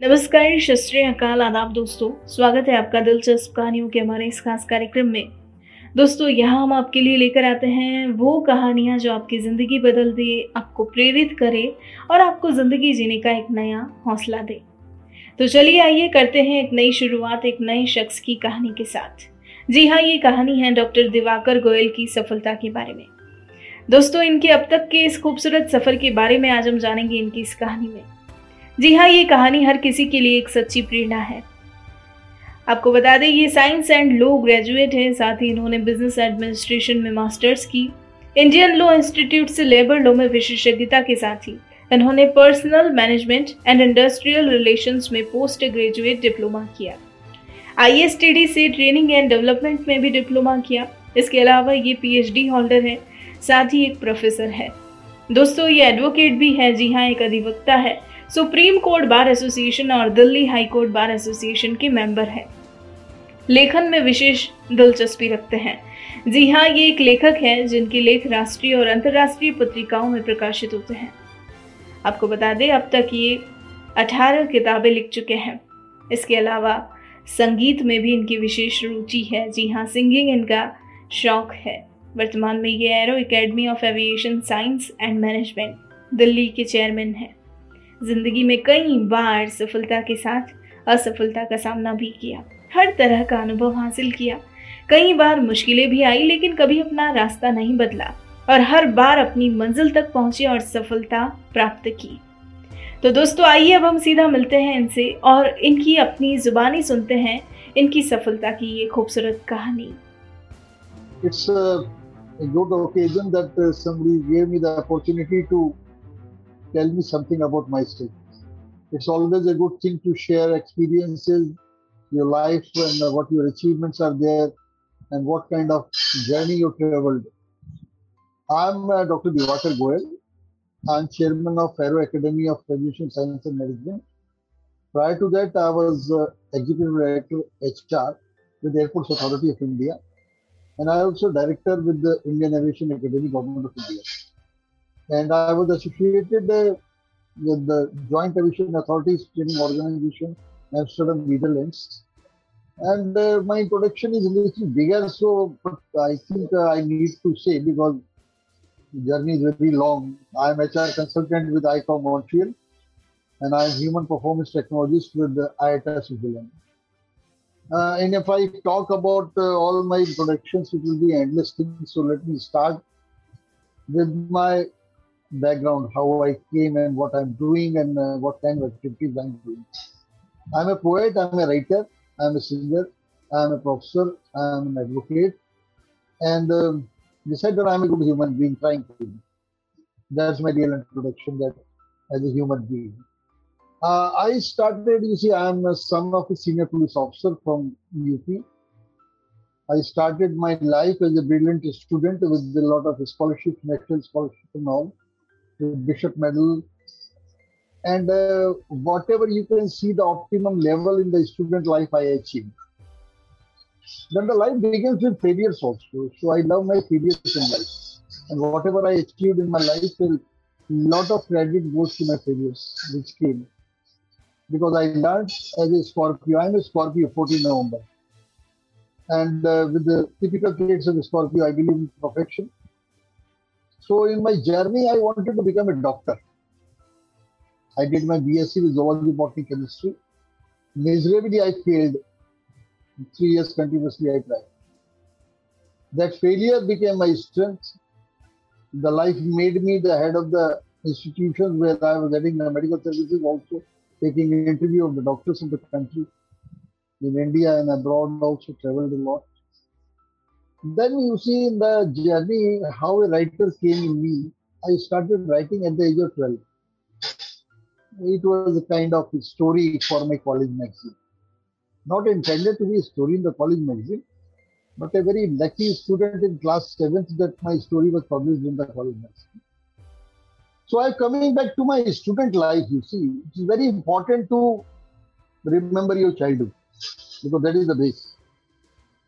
नमस्कार शस्त्री अकाल, आदाब दोस्तों। स्वागत है आपका दिलचस्प कहानियों के हमारे इस खास कार्यक्रम में। दोस्तों, यहाँ हम आपके लिए लेकर आते हैं वो कहानियाँ जो आपकी ज़िंदगी बदल दे, आपको प्रेरित करे और आपको ज़िंदगी जीने का एक नया हौसला दे। तो चलिए आइए, करते हैं एक नई शुरुआत, एक नए शख्स की कहानी के साथ। जी हाँ ये कहानी है डॉक्टर दिवाकर गोयल की सफलता के बारे में। दोस्तों, इनके अब तक के इस खूबसूरत सफ़र के बारे में आज हम जानेंगे इनकी इस कहानी में। जी हाँ ये कहानी हर किसी के लिए एक सच्ची प्रेरणा है। आपको बता दें, ये साइंस एंड लॉ ग्रेजुएट है, साथ ही इन्होंने बिज़नेस एडमिनिस्ट्रेशन में मास्टर्स की। इंडियन लॉ इंस्टीट्यूट से लेबर लॉ में विशेषज्ञता के साथ ही इन्होंने personnel management and industrial relations में पोस्ट ग्रेजुएट डिप्लोमा किया। आई से ट्रेनिंग एंड डेवलपमेंट में भी डिप्लोमा किया। इसके अलावा ये पीएचडी होल्डर है, साथ ही एक प्रोफेसर है। दोस्तों, ये एडवोकेट भी है। जी हाँ एक अधिवक्ता है। सुप्रीम कोर्ट बार एसोसिएशन और Delhi high court bar association के मेंबर हैं। लेखन में विशेष दिलचस्पी रखते हैं। जी हाँ ये एक लेखक है जिनके लेख राष्ट्रीय और अंतर्राष्ट्रीय पत्रिकाओं में प्रकाशित होते हैं। आपको बता दें, अब तक ये 18 किताबें लिख चुके हैं। इसके अलावा संगीत में भी इनकी विशेष रुचि है। जी हाँ सिंगिंग इनका शौक है। वर्तमान में ये aero academy of aviation science and management Delhi के चेयरमैन हैं। ज़िंदगी में कई बार सफलता के साथ असफलता का सामना भी किया। हर तरह का अनुभव हासिल किया। कई बार मुश्किलें भी आई लेकिन कभी अपना रास्ता नहीं बदला और हर बार अपनी मंजिल तक पहुँचे और सफलता प्राप्त की। तो दोस्तों आइए अब हम सीधा मिलते हैं इनसे और इनकी अपनी जुबानी सुनते हैं इनकी सफलता की ये खूबसूरत कहानी। It's a, a good occasion that uh, somebody gave me the opportunity to tell me something about my myself. It's always a good thing to share experiences, your life, and uh, what your achievements are there, and what kind of journey you traveled. I'm uh, Dr. Divakar Goel. I'm chairman of Aero Academy of Aviation Science and Management. Prior to that, I was uh, executive director HR with the Airports Authority of India, and I also director with the Indian Aviation Academy, Government of India. And I was associated uh, with the Joint Aviation Authorities Training Organization, Amsterdam, Netherlands. And uh, my introduction is a little bigger, so but I think uh, I need to say because the journey is very long. I'm HR consultant with ICAO Montreal, and I'm human performance technologist with the IATA Switzerland. Uh, and if I talk about uh, all my introductions, it will be endless things. So let me start with my background, how I came and what I'm doing and uh, what kind of activities I'm doing. I'm a poet, I'm a writer, I'm a singer, I'm a professor, I'm an advocate, and um, beside that, I'm a good human being trying to be. That's my real introduction that as a human being. Uh, I started, you see, I'm a son of a senior police officer from UP. I started my life as a brilliant student with a lot of scholarships, national scholarship and all, Bishop Medal. And uh, whatever you can see the optimum level in the student life I achieved. Then the life begins with failures also. So I love my failures in life. And whatever I achieved in my life, a lot of credit goes to my failures, which came because I learned as a Scorpio. I'm a Scorpio, 14 November. And uh, with the typical traits of a Scorpio, I believe in perfection. So in my journey, I wanted to become a doctor. I did my BSc with zoology, botany, chemistry. Miserably, I failed. Three years continuously, I tried. That failure became my strength. The life made me the head of the institutions where I was getting the medical services also taking an interview of the doctors of the country in India and abroad also traveled a lot. Then you see in the journey how a writer came in me. I started writing at the age of 12. It was a kind of story for my college magazine. Not intended to be a story in the college magazine, but a very lucky student in class 7th that my story was published in the college magazine. So I'm coming back to my student life, you see, it's very important to remember your childhood because that is the base.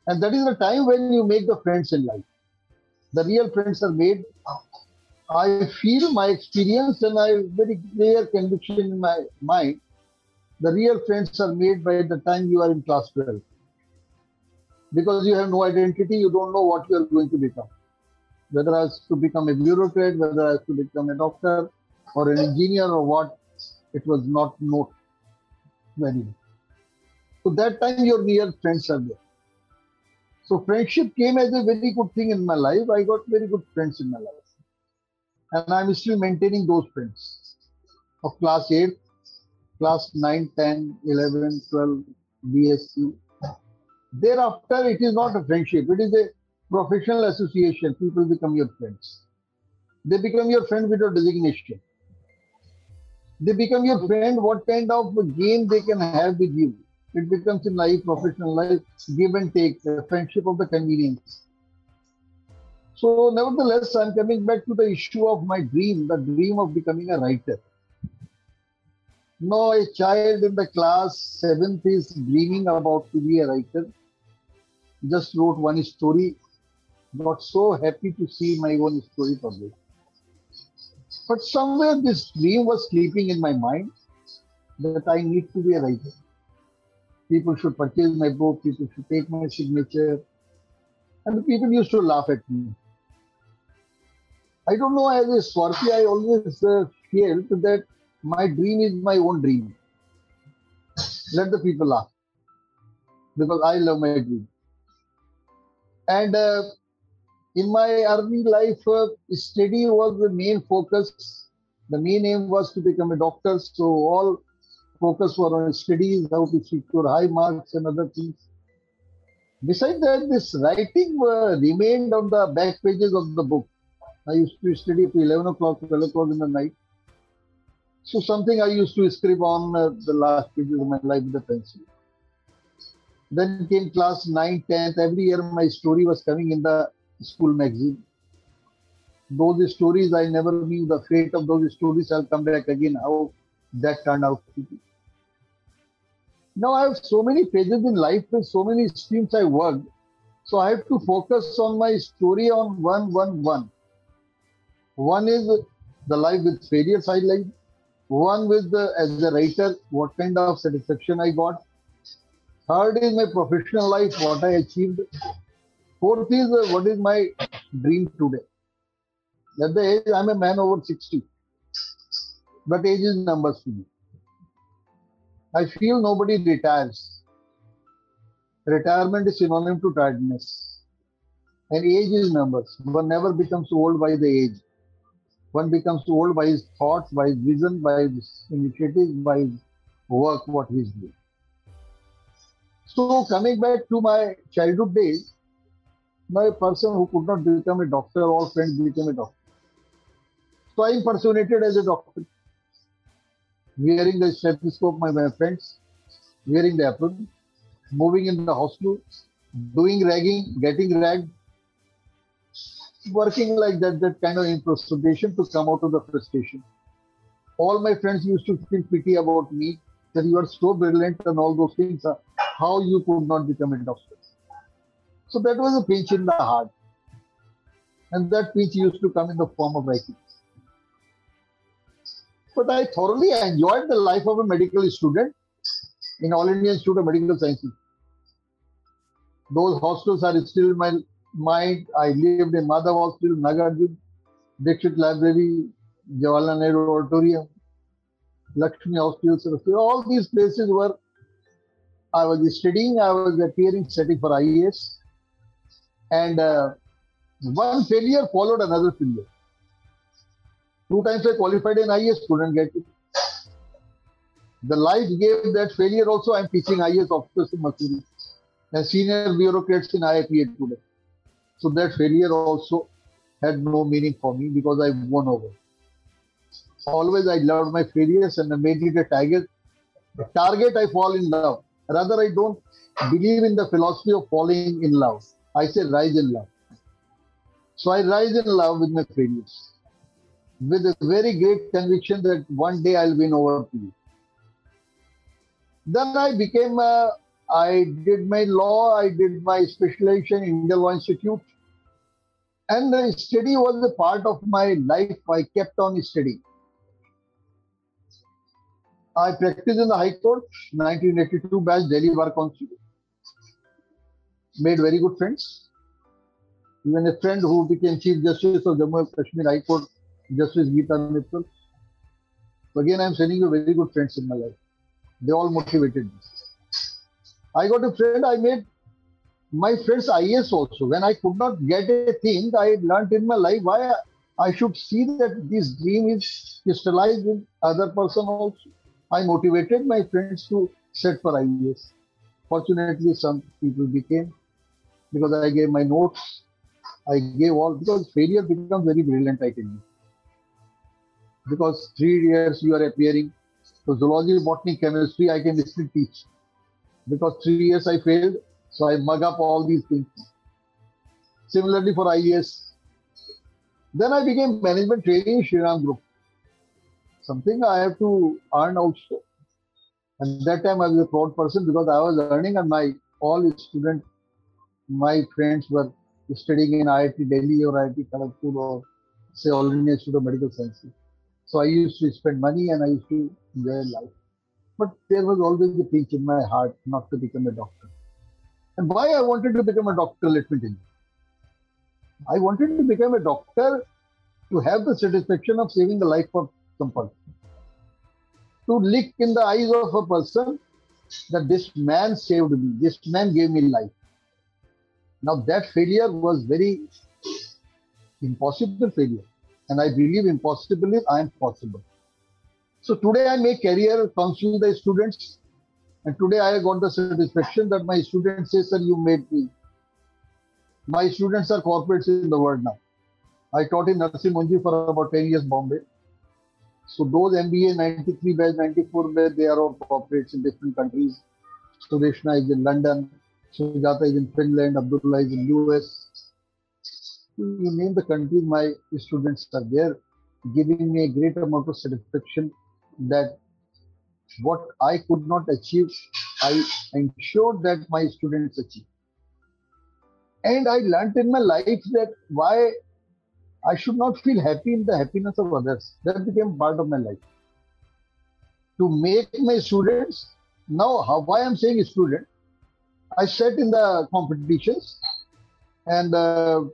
And that is the time when you make the friends in life. The real friends are made. I feel my experience and I have very clear conviction in my mind The real friends are made by the time you are in class 12. Because you have no identity, you don't know what you are going to become. Whether I have to become a bureaucrat, whether I have to become a doctor or an engineer or what, it was not known very. So that time your real friends are there. So friendship came as a very good thing in my life. I got very good friends in my life. And I'm still maintaining those friends of class 8, class 9, 10, 11, 12, BSc. Thereafter, it is not a friendship. It is a professional association. People become your friends. They become your friend with your designation. They become your friend what kind of game they can have with you. It becomes in life, professional life, give and take, the friendship of the convenience. So, nevertheless, I'm coming back to the issue of my dream, the dream of becoming a writer. Now, a child in the class seventh is dreaming about to be a writer. Just wrote one story. Got so happy to see my own story published. But somewhere this dream was sleeping in my mind that I need to be a writer. People should purchase my book, people should take my signature. And the people used to laugh at me. I don't know, as a Swarthi, I always uh, felt that my dream is my own dream. Let the people laugh because I love my dream. And uh, in my early life, uh, study was the main focus. The main aim was to become a doctor. So all focus were on studies, how to secure high marks and other things. Besides that, this writing uh, remained on the back pages of the book. I used to study till 11 o'clock, 12 o'clock in the night. So something I used to scribble on uh, the last pages of my life with a pencil. Then came class 9, 10th. Every year my story was coming in the school magazine. Those stories, I never knew the fate of those stories. I'll come back again, how that turned out to be. Now I have so many phases in life with so many streams I worked. So I have to focus on my story on one, one, one. One is the life with failures I like. One with the, as a writer, what kind of satisfaction I got. Third is my professional life, what I achieved. Fourth is uh, what is my dream today. At the age, I'm a man over 60. But age is numbers to me. I feel nobody retires. Retirement is synonym to tiredness. And age is numbers. One never becomes old by the age. One becomes old by his thoughts, by his vision, by his initiatives, by his work, what he's doing. So coming back to my childhood days, my person who could not become a doctor, all friends became a doctor. So I impersonated as a doctor, wearing the stethoscope, my, friends, wearing the apron, moving in the hospital, doing ragging, getting ragged, working like that, that kind of impersonation to come out of the frustration. All my friends used to feel pity about me that you are so brilliant and all those things. Uh, how you could not become a doctor? So that was a pinch in the heart. And that pinch used to come in the form of writing. But I thoroughly enjoyed the life of a medical student in All India Institute of Medical Sciences. Those hostels are still in my mind. I lived in Madhav Hospital, Nagarjun, Dixit Library, Jawaharlal Nehru Auditorium, Lakshmi Hospital, Saraswati. All these places were I was studying, I was appearing, studying for IAS. And uh, one failure followed another failure. Two times I qualified in IAS, couldn't get it. The life gave that failure also. I'm teaching IAS officers in Mussoorie and senior bureaucrats in IIPA today. So that failure also had no meaning for me because I won over. Always I loved my failures and I made it a target. Target I fall in love. Rather, I don't believe in the philosophy of falling in love. I say rise in love. So I rise in love with my failures with a very great conviction that one day I'll win over you. Then I became, I did my law, I did my specialization in the Law Institute. And the study was a part of my life. I kept on studying. I practiced in the High Court, 1982 batch, Delhi Bar Council. Made very good friends. Even a friend who became Chief Justice of Jammu and Kashmir High Court, Justice Geeta Mittal. So again, I'm sending you very good friends in my life. They all motivated me. I got a friend, I made my friends IS also. When I could not get a thing, I learned in my life why I should see that this dream is crystallized in other person also. I motivated my friends to set for IAS. Fortunately, some people became because I gave my notes. I gave all because failure becomes very brilliant, I tell you. Because three years you are appearing. So zoology, botany, chemistry, I can still teach. Because three years I failed, so I mug up all these things. Similarly for IAS. Then I became management training in Shriram Group. Something I have to earn also. And that time I was a proud person because I was earning and my all student, my friends were studying in IIT Delhi or IIT Kharagpur or say All India Institute of Medical Sciences. So I used to spend money and I used to enjoy life. But there was always a pinch in my heart not to become a doctor. And why I wanted to become a doctor, let me tell you. I wanted to become a doctor to have the satisfaction of saving the life of some person. To look in the eyes of a person that this man saved me, this man gave me life. Now that failure was very impossible failure. And I believe impossible is I am possible. So today I make career counsel the students. And today I got the satisfaction that my students say, sir, you made me. My students are corporates in the world now. I taught in Narsee Monjee for about 10 years Bombay. So those MBA 93 batch, 94 batch, they are all corporates in different countries. Sureshna is in London, Sujata is in Finland, Abdullah is in US. You name the country, my students are there, giving me a great amount of satisfaction that what I could not achieve, I ensured that my students achieve. And I learned in my life that why I should not feel happy in the happiness of others. That became part of my life. To make my students, now how, why I'm saying student, I sat in the competitions and uh,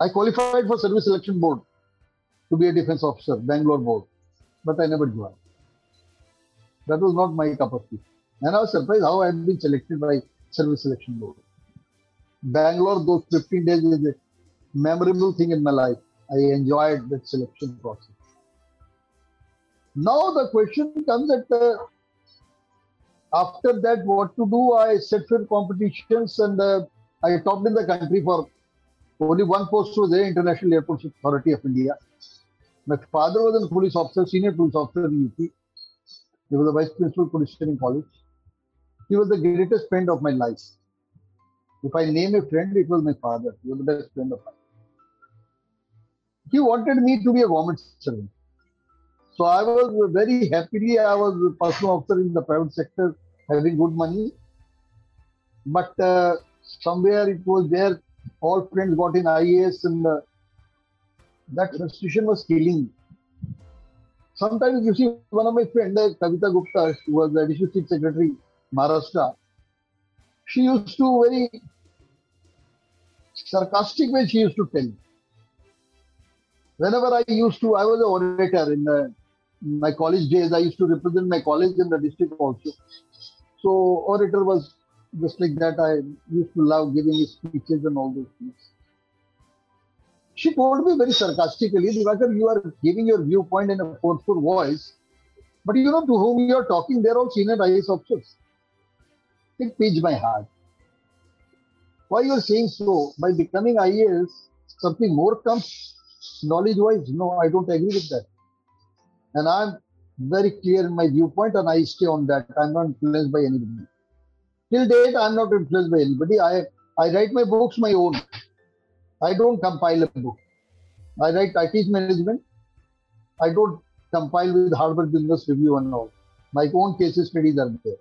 I qualified for service selection board to be a defense officer, Bangalore board, but I never joined. That was not my cup of tea. And I was surprised how I had been selected by service selection board. Bangalore, those 15 days is a memorable thing in my life. I enjoyed that selection process. Now the question comes that uh, after that, what to do? I set for competitions and uh, I topped in the country for only one post was there, International Airports Authority of India. My father was a police officer, senior police officer in UP. He was the vice principal police training college. He was the greatest friend of my life. If I name a friend, it was my father. He was the best friend of mine. He wanted me to be a government servant. So I was very happily, I was a personal officer in the private sector, having good money. But uh, somewhere it was there, all friends got in IAS and uh, that frustration was killing. Sometimes you see one of my friends, uh, Kavita Gupta, who was the Additional Chief Secretary, Maharashtra, she used to very sarcastic way she used to tell. Whenever I used to, I was an orator in the, my college days. I used to represent my college in the district also. So orator was just like that. I used to love giving speeches and all those things. She told me very sarcastically, Divakar, you are giving your viewpoint in a forceful voice, but you know to whom you are talking, they're all senior IAS officers. It pinched my heart. Why you are saying so? By becoming IAS, something more comes knowledge wise. No, I don't agree with that. And I'm very clear in my viewpoint and I stay on that. I'm not influenced by anybody. Till date, I'm not influenced by anybody. I, I write my books my own. I don't compile a book. I write, I teach management. I don't compile with Harvard Business Review and all. My own case studies are there.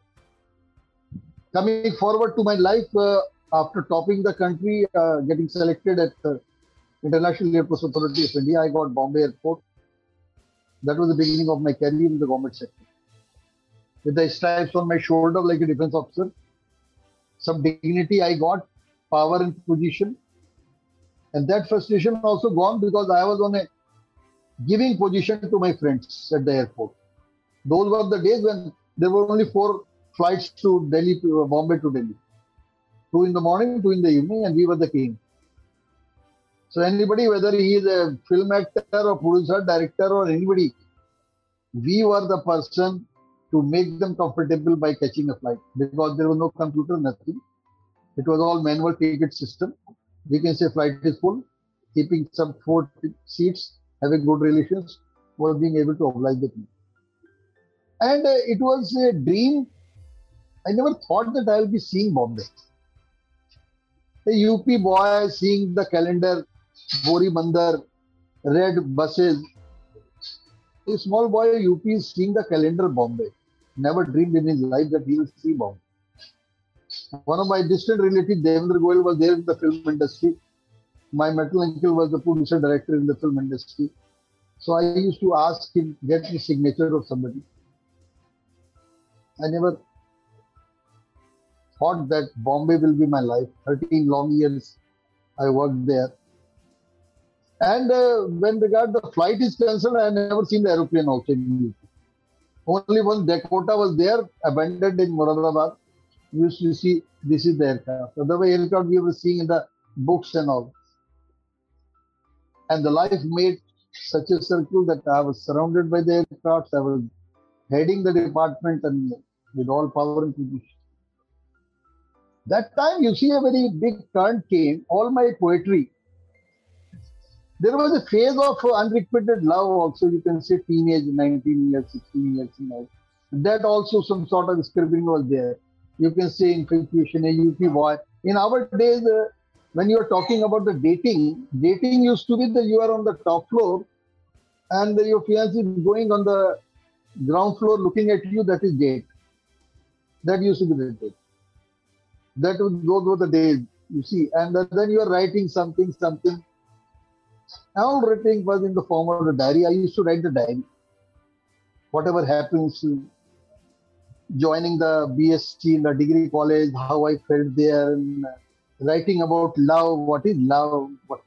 Coming forward to my life, uh, after topping the country, uh, getting selected at International Airports Authority of India, I got Bombay Airport. That was the beginning of my career in the government sector. with the stripes on my shoulder like a defense officer. Some dignity I got, power and position. And that frustration also gone because I was on a giving position to my friends at the airport. Those were the days when there were only four flights to Delhi, to Bombay to Delhi. Two in the morning, two in the evening, and we were the king. So anybody, whether he is a film actor or producer, director or anybody, we were the person to make them comfortable by catching a flight because there was no computer, nothing. It was all manual ticket system. We can say flight is full, keeping some four seats, having good relations, was being able to oblige the people. And uh, it was a dream. I never thought that I will be seeing Bombay. A UP boy seeing the calendar, Bori Bunder, red buses. A small boy UP is seeing the calendar Bombay. Never dreamed in his life that he will see Bombay. One of my distant relatives, Devendra Goyal, was there in the film industry. My maternal uncle was the producer director in the film industry. So I used to ask him, get the signature of somebody. I never thought that Bombay will be my life. 13 long years I worked there. And uh, when regard the flight is concerned, I never seen the aeroplane also in UP. Only one Dakota was there, abandoned in Moradabad. We used to see this is the aircraft. Otherwise, aircraft we were seeing in the books and all. And the life made such a circle that I was surrounded by the aircrafts. I was heading the department and with all power and position. That time, you see, a very big turn came. All my poetry. There was a phase of unrequited love, also. You can say teenage, 19 years, 16 years, you know. That also some sort of scribbling was there. You can say infatuation, a UP boy. In our days, uh, when you are talking about the dating, dating used to be that you are on the top floor and your fiancé is going on the ground floor looking at you, that is date. That used to be the date. That would go through the days, you see. And then you are writing something, something. All writing was in the form of a diary. I used to write the diary. Whatever happens, joining the BSc in the degree college, how I felt there, and writing about love, what is love, what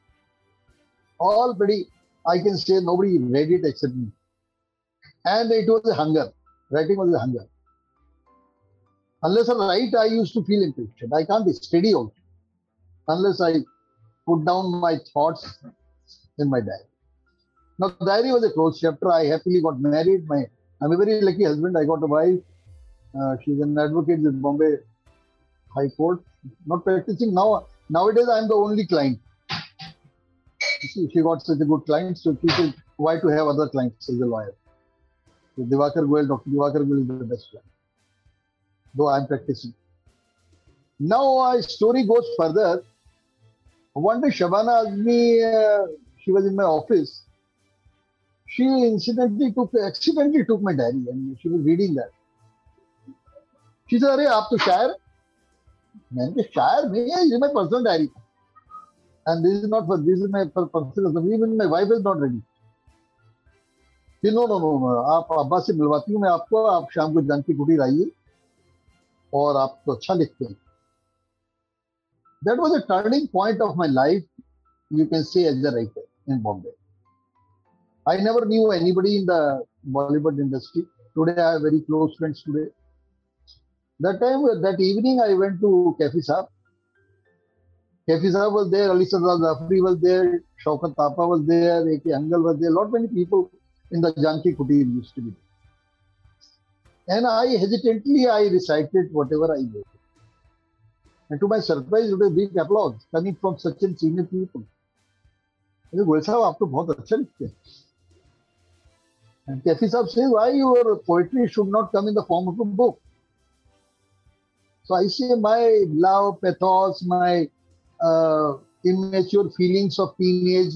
all pretty, I can say nobody read it except me. And it was a hunger. Writing was a hunger. Unless I write, I used to feel impatient. I can't be steady also. Unless I put down my thoughts in my diary. Now, diary was a closed chapter. I happily got married. My I'm a very lucky husband. I got a wife. Uh, she's an advocate with Bombay High Court. Not practicing now. Nowadays, I'm the only client. See, she got such a good client, so she said, "Why to have other clients as a lawyer?" So Divakar Goyal, Dr. Divakar Goyal is the best client. Though I'm practicing. Now, our story goes further. One day, Shabana asked me. Uh, she was in my office. She incidentally took, accidentally took my diary, and she was reading that. She said, "अरे आप तो शायर मैंने कहा शायर नहीं है ये my personal diary and this is not for this is my for personal even my wife is not ready कि नो नो नो आप अब्बा से मिलवाती हूँ मैं आपको आप शाम को जानकी कुटीर आइए और आप तो अच्छा लिखते हैं that was a turning point of my life you can say as a writer in bombay i never knew anybody in the bollywood industry today i have very close friends today that time that evening i went to Kaifi Saab. Saab was there, Ali Sardar Jafri was there, Shaukat Tapa was there, A.K. Hangal was there, a lot many people in the Janki Kutir used to be there. And I hesitantly, I recited whatever I wrote. And to my surprise, it was big applause coming from such a senior people. And Kaifi Saab says, why your poetry should not come in the form of a book? So I say my love, pathos, my uh, immature feelings of teenage,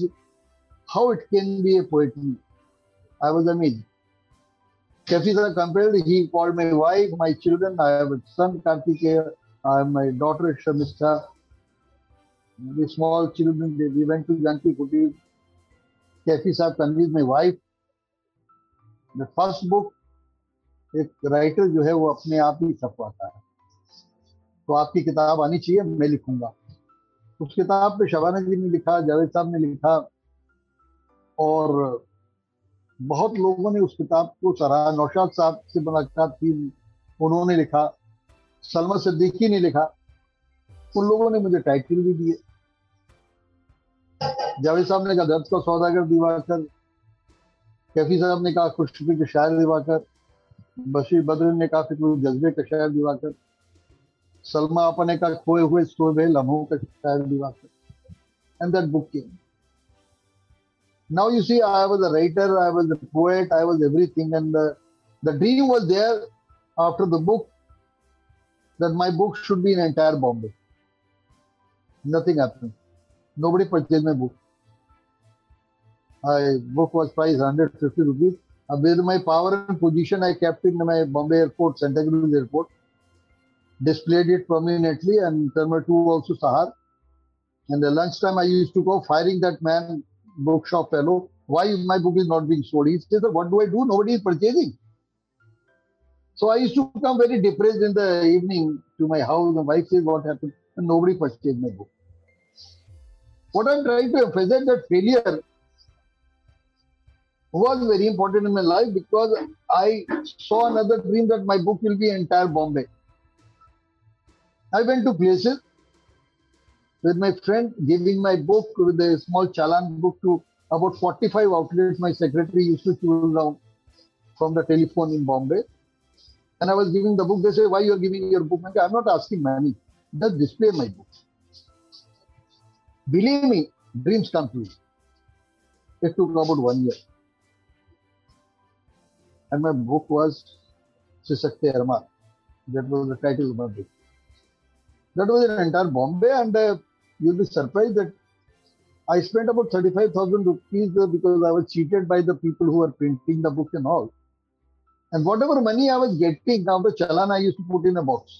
how it can be a poetry. I was amazed. Kaifi Saab compared, he called my wife, my children, I have a son, Kartikeya, I have my daughter, Sharmista. The small children, they, we went to Janki Kutir. Kafisa convinced my wife. The first book एक writer जो है वो अपने आप ही छपवाता है। तो आपकी किताब आनी चाहिए मैं लिखूँगा। उस किताब पे शबाना जी ने लिखा जावेद साहब ने लिखा और बहुत लोगों ने उस किताब को सराहा। नौशाद साहब से मुलाकात की उन्होंने लिखा। सलमा सिद्दीकी ने लिखा। उन लोगों ने मुझे टाइटल भी दिए। जावेद साहब ने कहा, दर्द का सौदागर दिवाकर। कैफी साहब ने कहा खुशी का शायर दिवाकर। बशीर बद्र ने कहा, फिर जज्बे का शायर दिवाकर। सलमा आप ने कहा, खोए हुए सोबे लम्हों का शायर Diwakar. And that book king now you see I was a writer I was a poet I was everything and the dream was there after the book that my book should be in entire Bombay nothing happened nobody purchased my book my book was priced 150 rupees. With my power and position, I kept in my Bombay airport, Santa Cruz airport, displayed it prominently, and Terminal 2 also Sahar. And the lunchtime, I used to go firing that man, bookshop fellow. Why my book is not being sold? He said, What do I do? Nobody is purchasing. So I used to come very depressed in the evening to my house. My wife says, What happened? And nobody purchased my book. What I'm trying to emphasize that failure was very important in my life because I saw another dream that my book will be entire Bombay. I went to places with my friend, giving my book with a small chalan book to about 45 outlets my secretary used to choose down from the telephone in Bombay. And I was giving the book. They say, why you are giving your book? I'm not asking money. Just display my book. Believe me, dreams come true. It took about one year and my book was Sisakte Arma. That was the title of my book. That was in entire Bombay, and uh, you'll be surprised that I spent about 35,000 rupees uh, because I was cheated by the people who were printing the book and all. And whatever money I was getting out of Chalan, I used to put in a box.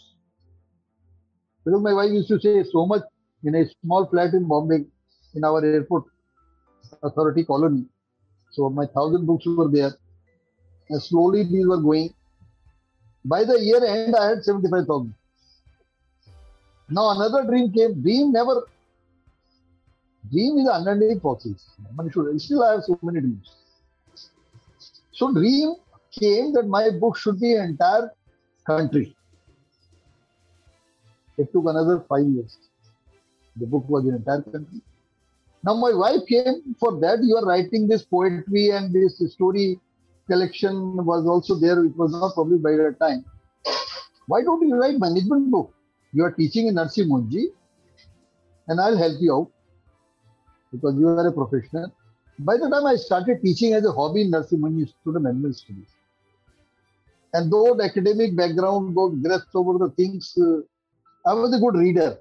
Because my wife used to say so much in a small flat in Bombay, in our airport authority colony. So my thousand books were there. And slowly these were going. By the year end, I had 75,000. Now another dream came. Dream never. Dream is an underneath process. Still, I have so many dreams. So dream came that my book should be entire country. It took another five years. The book was in entire. Now my wife came for that. You are writing this poetry and this story collection was also there. It was not published by that time. Why don't you write management book? You are teaching in Narsee Monjee, and I'll help you out because you are a professional. By the time I started teaching as a hobby in Narsee Monjee student management studies, and though the academic background was grasped over the things, uh, I was a good reader.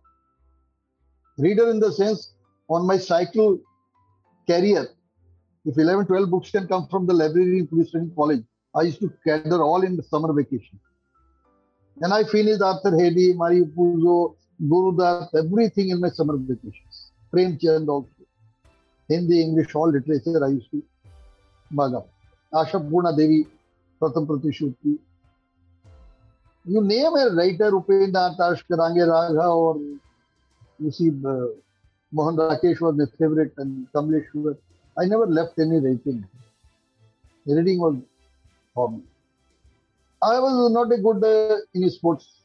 Reader in the sense, on my cycle career, if 11, 12 books can come from the library in police training college, I used to gather all in the summer vacation. And I finished Arthur Hailey, Mario Puzo, Guru Dutt, everything in my summer vacations. Premchand also. Hindi, English, all literature I used to mug up. Asha Purna Devi, Pratham Pratishuti. You name a writer, Upendra, Tash Karange Ragha, or you see, uh, Mohan Rakesh was my favorite, and Kamleshwar. I never left any writing. Reading was hobby. I was not a good uh, in sports.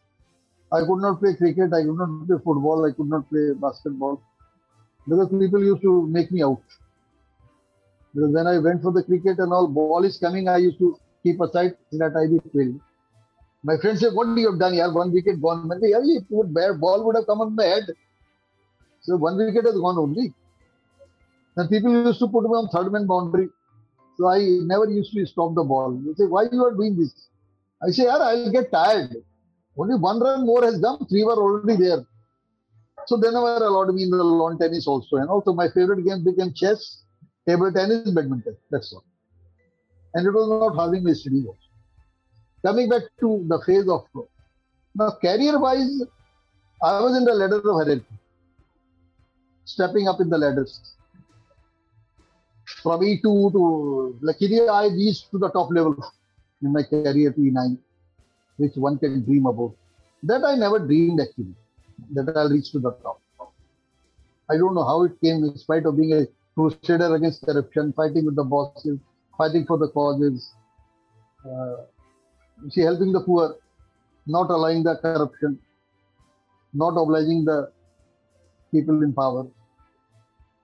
I could not play cricket. I could not play football. I could not play basketball because people used to make me out. Because when I went for the cricket and all, ball is coming, I used to keep aside that I be filled. My friend said, "What do you have done? Yeah, one wicket gone." I said, "Yeah, if ball would have come on my head." So one wicket has gone only. And people used to put me on third man boundary. So I never used to stop the ball. They say, why you are doing this? I say, yeah, I'll get tired. Only one run more has come, three were already there. So they never allowed me in the lawn tennis also. And also my favorite game became chess, table tennis, badminton. That's all. And it was not having my studies also. Coming back to the phase of now career-wise, I was in the ladder of hierarchy, stepping up in the ladders from E2 to like luckily I reached to the top level. in my career to E9, which one can dream about. That I never dreamed actually, that I'll reach to the top. I don't know how it came in spite of being a crusader against corruption, fighting with the bosses, fighting for the causes, uh, see, helping the poor, not allowing the corruption, not obliging the people in power.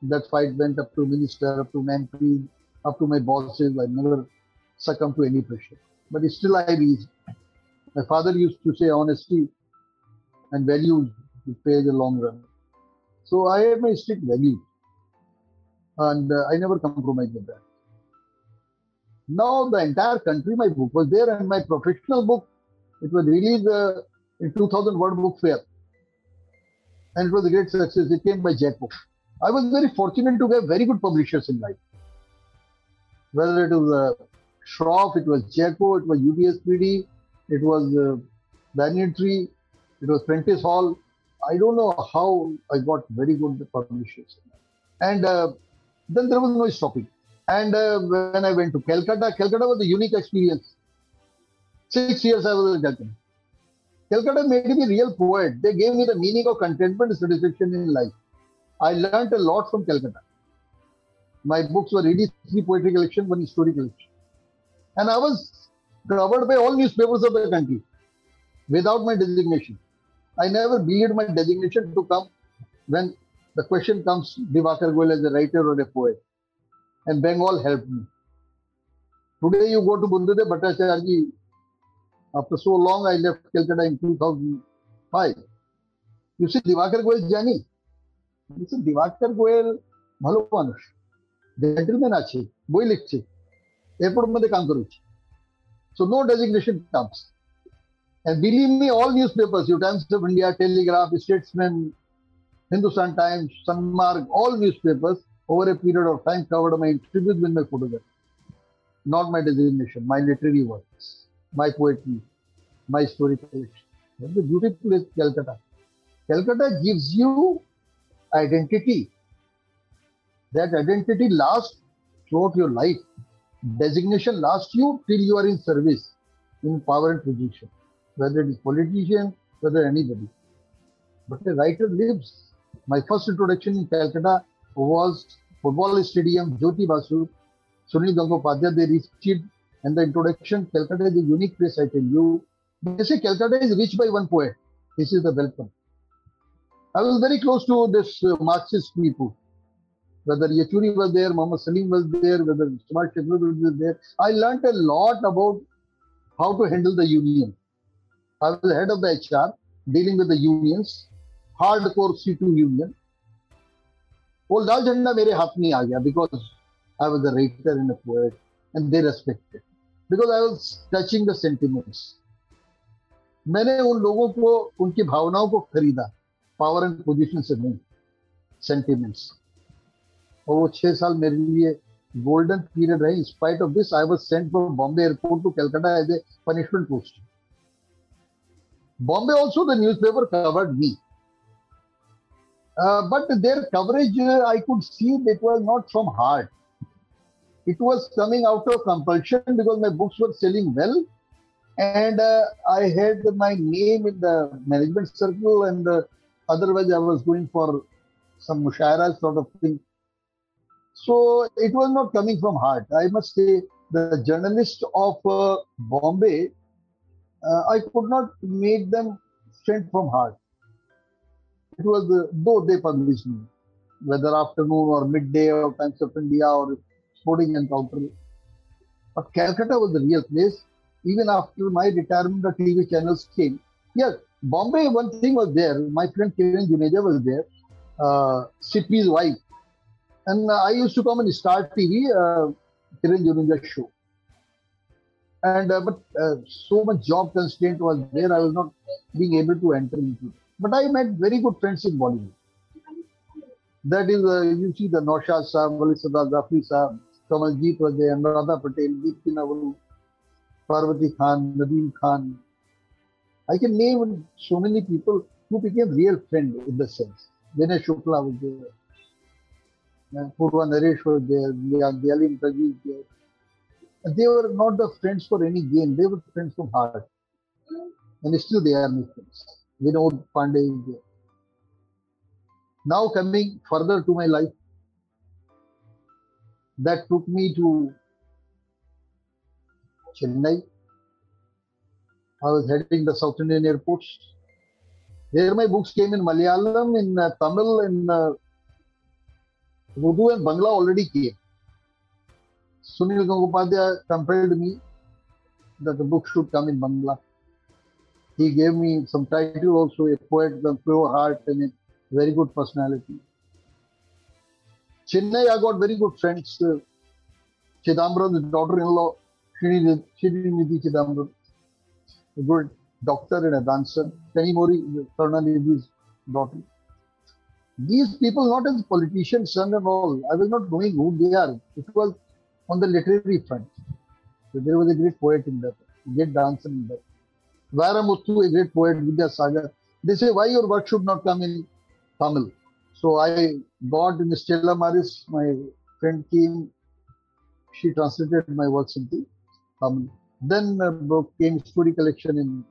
That fight went up to minister, up to MP, up to my bosses. I never succumbed to any pressure. But still I reached. My father used to say honesty and values it pays the long run. So I have my strict values. And uh, I never compromise with that. Now the entire country, my book was there, and my professional book, it was released uh, in 2000 World Book Fair, and it was a great success. It came by Jaico. I was very fortunate to get very good publishers in life. Whether it was uh, Shroff, it was Jaico, it was UBSPD, it was uh, it was Prentice Hall. I don't know how I got very good publishers. And uh, then there was no stopping. And uh, when I went to Calcutta, Calcutta was a unique experience. Six years I was in Calcutta. Calcutta made me a real poet. They gave me the meaning of contentment and satisfaction in life. I learned a lot from Calcutta. My books were 83 poetry collection, one story collection. And I was covered by all newspapers of the country without my designation. I never believed my designation to come when the question comes, Diwakar Goyal as a writer or a poet and Bengal helped me. Today you go to Buddhadeb Bhattacharya. After so long, I left Calcutta in 2005. You see Diwakar Goyal journey. You see Diwakar Goyal ভালো মানুষ gentleman আছে বই লিখছে এরপর মধ্যে কাম করছে so no designation comes and believe me all newspapers you times of india telegraph statesman hindustan times sanmarg all newspapers over a period of time covered my interviews with my photograph. Not my designation, my literary works, my poetry, my story collection. That's the beautiful is Calcutta. Calcutta gives you identity. That identity lasts throughout your life. Designation lasts you till you are in service, in power and position, whether it is politician, whether anybody. But the writer lives. My first introduction in Calcutta was football stadium, Jyoti Basu, Sunil Gangopadhyay, they received and the introduction, Calcutta is a unique place, I tell you. They say Calcutta is reached by one poet. This is the welcome. I was very close to this uh, Marxist people. Whether Yechury was there, Muhammad Salim was there, whether Smart Chakravarti was there. I learned a lot about how to handle the union. I was head of the HR, dealing with the unions, hardcore CITU union. All लाल झंडा मेरे हाथ में आ गया because I was a writer and a poet and they respected because I was touching the मैंने उन लोगों को उनकी भावनाओं को खरीदा पावर एंड पोजिशन से नहीं सेंटीमेंट्स और वो छह साल मेरे लिए गोल्डन पीरियड रही। Spite of this I was sent from Bombay airport to Calcutta as a punishment post Bombay also the newspaper covered me but their coverage I could see it was not from heart it was coming out of compulsion because my books were selling well and I had my name in the management circle and otherwise, I was going for some mushaira sort of thing. So it was not coming from heart. I must say, the journalists of uh, Bombay, I could not make them sent from heart it was uh, though they published me, whether afternoon or midday or Times of India or Sporting Encounter. But Calcutta was the real place. Even after my retirement, the TV channels came. Yes, Bombay, one thing was there. My friend Kiran Juneja was there, uh, Sippy's wife. And uh, I used to come and Star TV, uh, Kiran Juneja's show. And uh, but uh, so much job constraint was there, I was not being able to enter into it. But I met very good friends in Bollywood. That is, uh, you see the Naushad Saab, Wali Sardar Jafri Saab, Kamaljeet was there, Anuradha Patel, Deepti Naval, Parvati Khan, Nadeem Khan. I can name so many people who became real friends in the sense. Vinay Shukla was there. Purva Naresh was there, Dyalim Taji was there. they were not the friends for any gain. They were friends from heart. And still they are my friends. Vinod Pandey is there. Now coming further to my life, that took me to Chennai. I was heading the South Indian airports. There my books came in Malayalam, in uh, Tamil, in uh, Urdu and Bangla already came. Sunil Gangopadhyay compelled me that the book should come in Bangla. He gave me some title also, a poet, the pure heart and a very good personality. Chennai, I got very good friends. Uh, Chidambaram's daughter-in-law, Srinidhi Chidambaram, a good doctor and a dancer. Kanimozhi, Karunanidhi's daughter. These people, not as politicians, son and all, I was not knowing who they are. It was on the literary front. So there was a great poet in that, a great dancer in that. Vairamuthu, a great poet, Vidyasagar. They say, why your work should not come in Tamil? So I got in Stella Maris, my friend came, she translated my works into Tamil. Then uh, a book came story collection in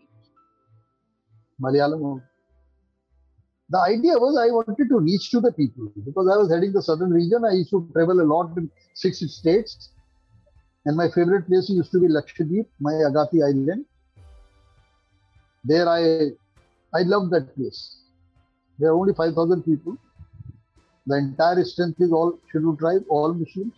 Malayalam. The idea was I wanted to reach to the people because I was heading the southern region. I used to travel a lot in six states. And my favorite place used to be Lakshadweep, my Agathi island. There I I loved that place. There are only 5,000 people. The entire strength is all scheduled tribe, all Muslims.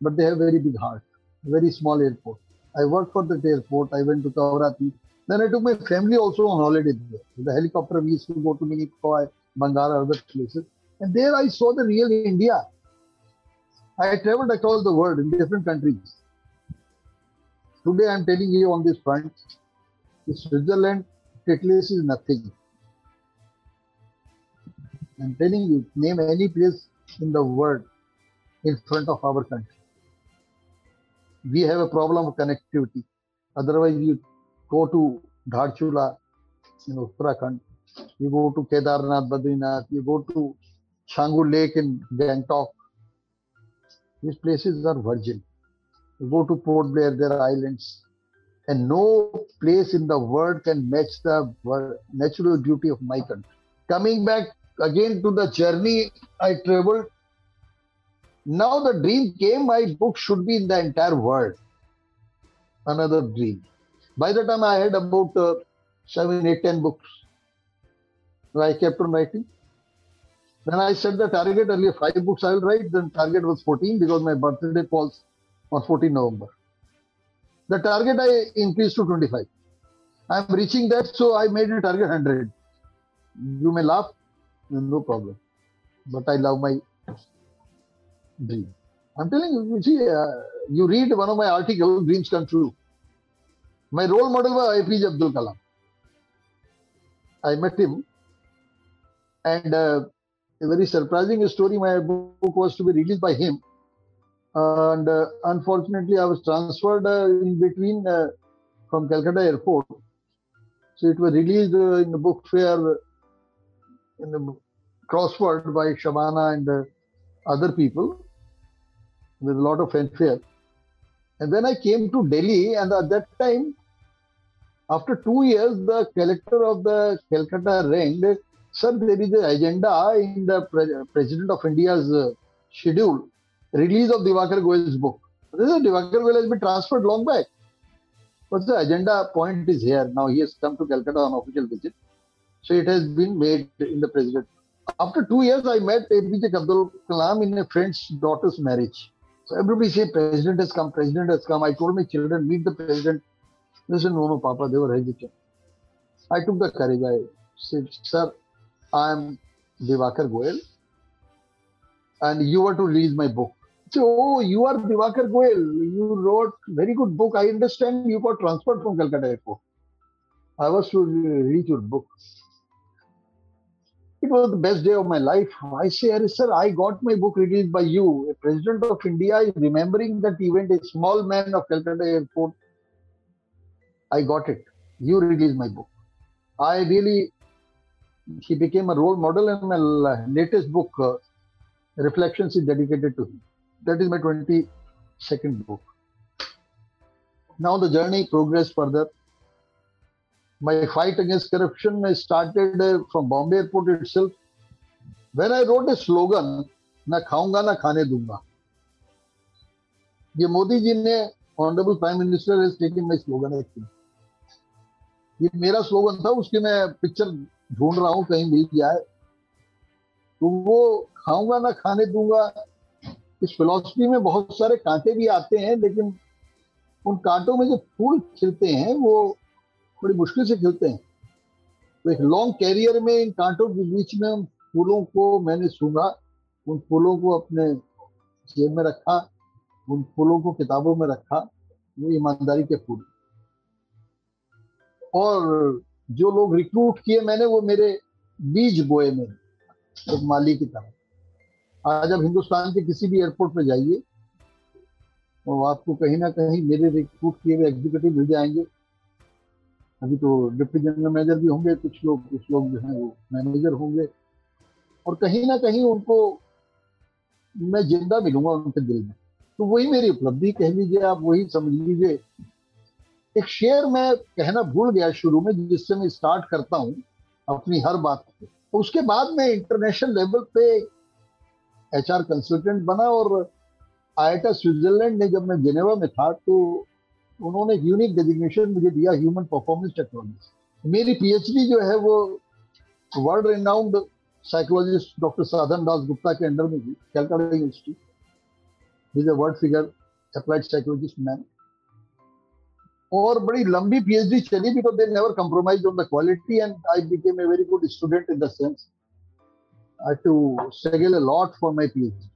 But they have very big heart, very small airport. I worked for that airport. I went to Kavaratti. Then I took my family also on holiday there. The helicopter, we used to go to Minicoy, Bangara, other places. And there I saw the real India. I traveled across the world in different countries. Today I'm telling you on this front, Switzerland, Titlis is nothing. I'm telling you, name any place in the world in front of our country. We have a problem of connectivity. Otherwise, you go to Dharchula in Uttarakhand, you go to Kedarnath, Badrinath, you go to Changu Lake in Gangtok. These places are virgin. You go to Port Blair, there are islands. And no place in the world can match the natural beauty of my country. Coming back again to the journey I traveled. Now the dream came, my book should be in the entire world. Another dream. By the time I had about uh, seven, eight, ten books, I kept on writing. Then I set the target earlier five books I will write. Then target was 14 because my birthday falls on 14 November. The target I increased to 25. I'm reaching that, so I made a target 100. You may laugh, no problem. But I love my dream. I'm telling you, you see, uh, you read one of my articles, Dreams Come True. My role model was APJ Abdul Kalam. I met him, and uh, a very surprising story. My book was to be released by him, and uh, unfortunately, I was transferred uh, in between uh, from Calcutta airport. So it was released uh, in the book fair in the crossword by Shabana and other people with a lot of fanfare. And then I came to Delhi, and at that time, after two years, the collector of the Calcutta rang, Sir, there is an agenda in the Pre- President of India's uh, schedule, release of Divakar Goyal's book. This is Divakar Goyal has been transferred long back. But the agenda point is here. Now he has come to Calcutta on official visit. So it has been made in the president. After two years, I met APJ Abdul Kalam in a friend's daughter's marriage. So everybody say, President has come, President has come. I told my children, meet the President. They said, no, no, Papa, they were hesitant. I took the courage. I said, Sir, I am Divakar Goyal and you were to release my book. So, oh, you are Divakar Goyal. You wrote very good book. I understand you got transferred from Calcutta Airport. I was to read your book. It was the best day of my life. I say, sir, I got my book released by you. A president of India is remembering that event, a small man of Calcutta Airport. I got it. You released my book. I really, he became a role model, and my latest book, uh, Reflections, is dedicated to him. That is my 22nd book. Now the journey progressed further. My fight against corruption started uh, from Bombay airport itself. When I wrote a slogan, ना खाऊँगा ना खाने दूँगा ये मोदी जी ने honourable prime minister slogan actually ये मेरा slogan था उसकी मैं पिक्चर ढूंढ रहा हूँ कहीं मिल जाए। तो वो खाऊँगा ना खाने दूँगा इस फिलोसफी में बहुत सारे कांटे भी आते हैं लेकिन उन कांटों में जो फूल खिलते हैं वो बड़ी मुश्किल से खिलते हैं। तो एक लॉन्ग कैरियर में इन कांटों के बीच में उन फूलों को मैंने सूंघा, उन फूलों को अपने जेब में रखा, उन फूलों को किताबों में रखा, वो ईमानदारी के फूल। और जो लोग रिक्रूट किए मैंने, वो मेरे बीज बोए में, एक माली की तरह। आज अब हिंदुस्तान के किसी भी एयरपोर्ट पे जाइए और आपको कहीं ना कहीं मेरे रिक्रूट किए हुए एग्जीक्यूटिव मिल जाएँगे। अभी तो डिप्टी जनरल मैनेजर भी होंगे, कुछ लोग कुछ लोग जो हैं वो मैनेजर होंगे। और कहीं ना कहीं उनको मैं ज़िंदा मिलूँगा उनके दिल में। तो वही मेरी उपलब्धि, कह लीजिए, आप वही समझ लीजिए। एक शेर मैं कहना भूल गया शुरू में, जिससे मैं स्टार्ट करता हूँ अपनी हर बात को। उसके बाद मैं इंटरनेशनल लेवल पे एच आर कंसल्टेंट बना और आईटा स्विट्जरलैंड ने जब मैं जेनेवा में था तो उन्होंने यूनिक डेजिग्नेशन मुझे दिया ह्यूमन परफॉर्मेंस टेक्नोलॉजी मेरी पीएचडी जो है वो वर्ल्ड रिनाउंड साइकोलॉजिस्ट डॉक्टर साधन दास गुप्ता के अंडर में भी Calcutta university is a world figure applied psychologist man और बड़ी लंबी पीएचडी चली because they never compromise on the quality and I became a very good student in the sense had to struggle a lot for my PhD.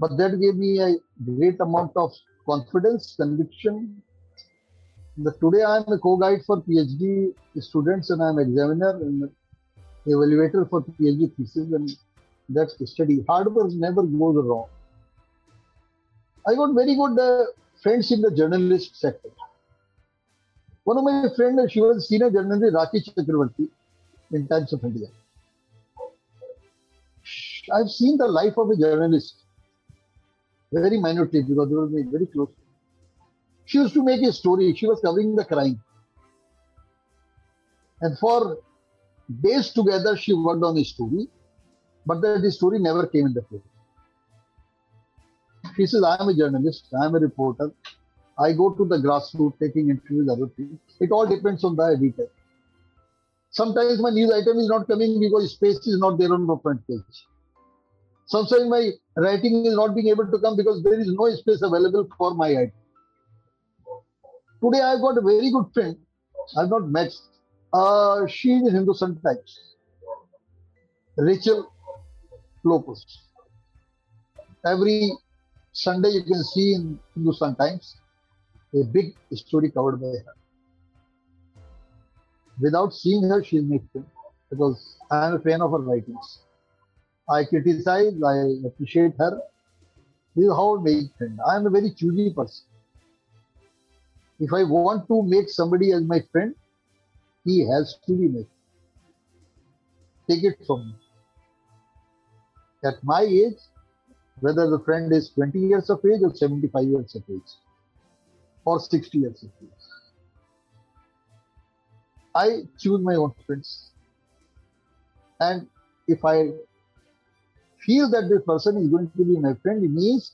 But that gave me a great amount of confidence, conviction. That today I am a co-guide for PhD students and I am examiner and evaluator for PhD thesis and that's the study. Hard work never goes wrong. I got very good uh, friends in the journalist sector. One of my friends, she was senior journalist Raki Chakravarti in Times of India. I've seen the life of a journalist very minutely because they were very close. She used to make a story. She was covering the crime. And for days together, she worked on a story, but the story never came in the paper. She says, I am a journalist, I am a reporter. I go to the grassroots taking interviews, other. It all depends on the editor. Sometimes my news item is not coming because space is not there on the front page. Sometimes my writing is not being able to come because there is no space available for my item. Today I've got a very good friend. I've not met. Uh, she is in Hindustan Times. Rachel Lopez. Every Sunday you can see in Hindustan Times a big story covered by her. Without seeing her, she is friend because I am a fan of her writings. I criticize, I appreciate her. This is how I make friend. I am a very choosy person. If I want to make somebody as my friend, he has to be my friend. Take it from me. At my age, whether the friend is 20 years of age or 75 years of age or 60 years of age, I choose my own friends. And if I feel that this person is going to be my friend, means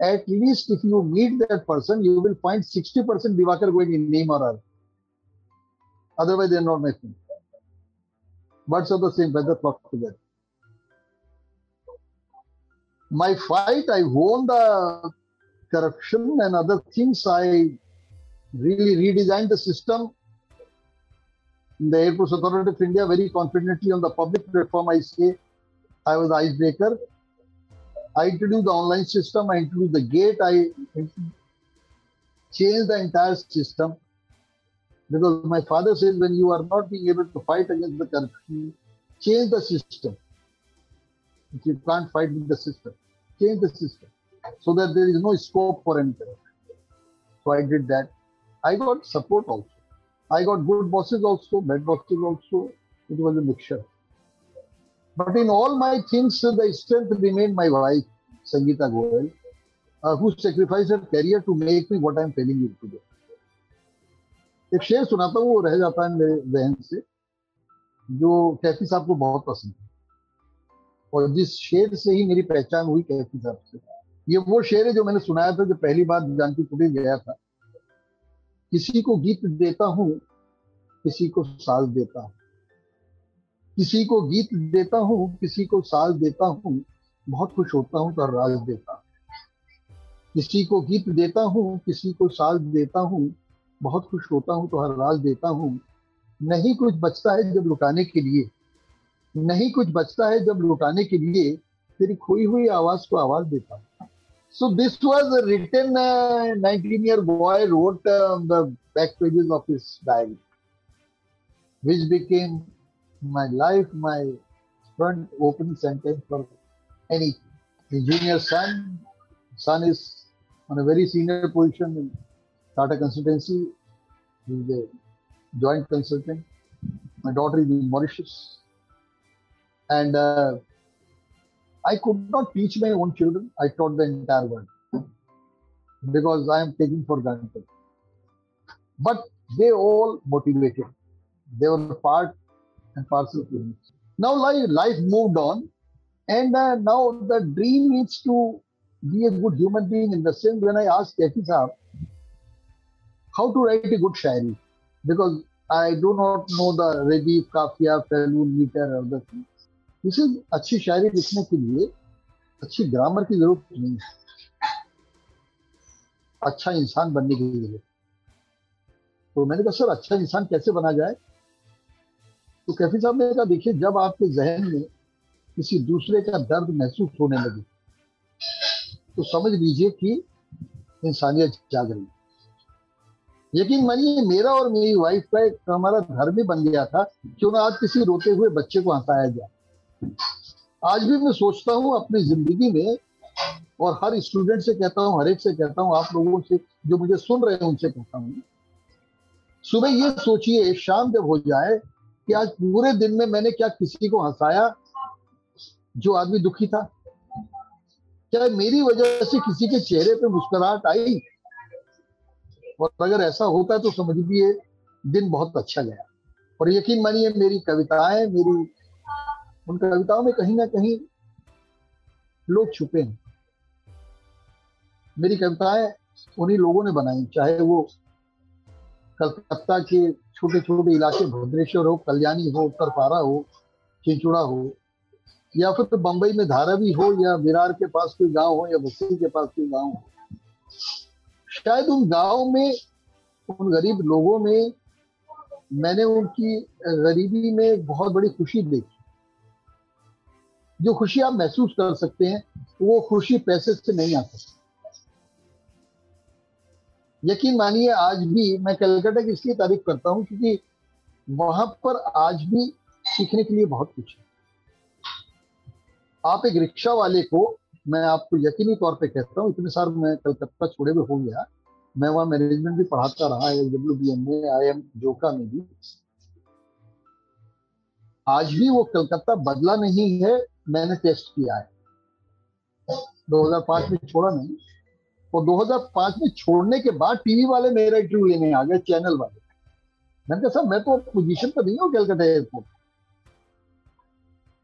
at least if you meet that person, you will find 60% Divakar going in name or other. Otherwise, they are not my friend. Birds of the same feather flock together. My fight, I won the corruption and other things. I really redesigned the system. In the Airports Authority of India, very confidently on the public platform, I say I was icebreaker. I introduced the online system, I introduced the gate, I changed the entire system. Because my father says when you are not being able to fight against the corruption, change the system. If you can't fight with the system, change the system so that there is no scope for any corruption. So I did that. I got support also. I got good bosses also, bad bosses also. It was a mixture. But in all my things, the strength remained my wife, Sangeeta Goel. uh, who sacrificed her career to make me what I am telling you today. एक शेर सुनाता हूँ वो रह जाता है मेरे जहन से जो कैफी साहब को बहुत पसंद है और जिस शेर से ही मेरी पहचान हुई कैफी साहब से ये वो शेर है जो मैंने सुनाया था जो पहली बार जानकी पुरी गया था किसी को गीत देता हूँ किसी को साज देता हूँ किसी को गीत देता हूँ, किसी को साज देता हूँ, बहुत खुश होता हूँ तो राज देता हूँ। किसी को गीत देता हूँ, किसी को साज देता हूँ, बहुत खुश होता हूँ तो हर राज देता हूँ। नहीं कुछ बचता है जब लुटाने के लिए। नहीं कुछ बचता है जब लुटाने के लिए तेरी खोई हुई आवाज़ को आवाज़ देता हूँ। So this was written nineteen year boy wrote the back pages of his diary which became my life, my front opening sentence for any junior son, son is on a very senior position in Tata Consultancy. He's a joint consultant. My daughter is in Mauritius. And uh, I could not teach my own children. I taught the entire world because I am taking for granted. But they all motivated. They were part and parcel to me. Now life, life moved on, and uh, now the dream is to be a good human being in the sense when I asked Kafi Saab how to write a good shairi, because I do not know the Redif, Kafiya, Falun, meter or the things. This is अच्छी शायरी लिखने के लिए अच्छी grammar की ज़रूरत नहीं है अच्छा इंसान बनने के लिए तो मैंने कहा सर अच्छा इंसान कैसे बना जाए तो कैफी साहब ने कहा, देखिए, जब आपके जहन में किसी दूसरे का दर्द महसूस होने लगे तो समझ लीजिए कि इंसानियत जाग रही यकीन मानिए, मेरा और मेरी वाइफ का एक हमारा धर्म ही बन गया था, क्यों ना आज किसी रोते हुए बच्चे को हंसाया जाए। आज भी मैं सोचता हूँ, अपनी ज़िंदगी में, और हर स्टूडेंट से कहता हूँ, हर एक से कहता हूँ, आप लोगों से, जो मुझे सुन रहे हैं, उनसे कहता हूँ। सुबह ये सोचिए, शाम जब हो जाए कि आज पूरे दिन में मैंने क्या किसी को हंसाया जो आदमी दुखी था? क्या मेरी वजह से किसी के चेहरे पे मुस्कुराहट आई? और अगर ऐसा होता है तो समझ लीजिए दिन बहुत अच्छा गया। और यकीन मानिए, मेरी कविताएँ, मेरी, उन कविताओं में कहीं ना कहीं लोग छुपे हैं। मेरी कविताएँ उन्हीं लोगों ने बनाई, चाहे वो कलकत्ता के छोटे छोटे इलाके, भद्रेश्वर हो, कल्याणी हो, उत्तरपारा हो, चिंचुड़ा हो, या फिर बंबई में धारावी हो, या विरार के पास कोई गाँव हो, या बस्ती के पास कोई गाँव हो। शायद उन गाँव में, उन गरीब लोगों में, मैंने उनकी गरीबी में बहुत बड़ी खुशी देखी। जो खुशी आप महसूस कर सकते हैं, वो खुशी पैसे से नहीं आ सकती। यकीन मानिए, आज भी मैं कलकत्ता की इसलिए तारीफ़ करता हूँ, क्योंकि वहाँ पर आज भी सीखने के लिए बहुत कुछ है। आप एक रिक्शा वाले को, मैं आपको यकीनी तौर पे कहता हूँ, इतने साल मैं कलकत्ता छोड़े हुए हो गया, मैं वहाँ मैनेजमेंट भी पढ़ाता रहा एल डब्ल्यू बी एम में आई एम जोका में भी। आज भी वो कलकत्ता बदला नहीं है, मैंने टेस्ट किया है। 2005 में छोड़ा नहीं। और 2005 में छोड़ने के बाद टीवी वाले मेरा इंटरव्यू लेने आ गए चैनल वाले। मैंने कहा, सर, मैं तो पोजीशन पर नहीं हूँ कलकत्ता एयरपोर्ट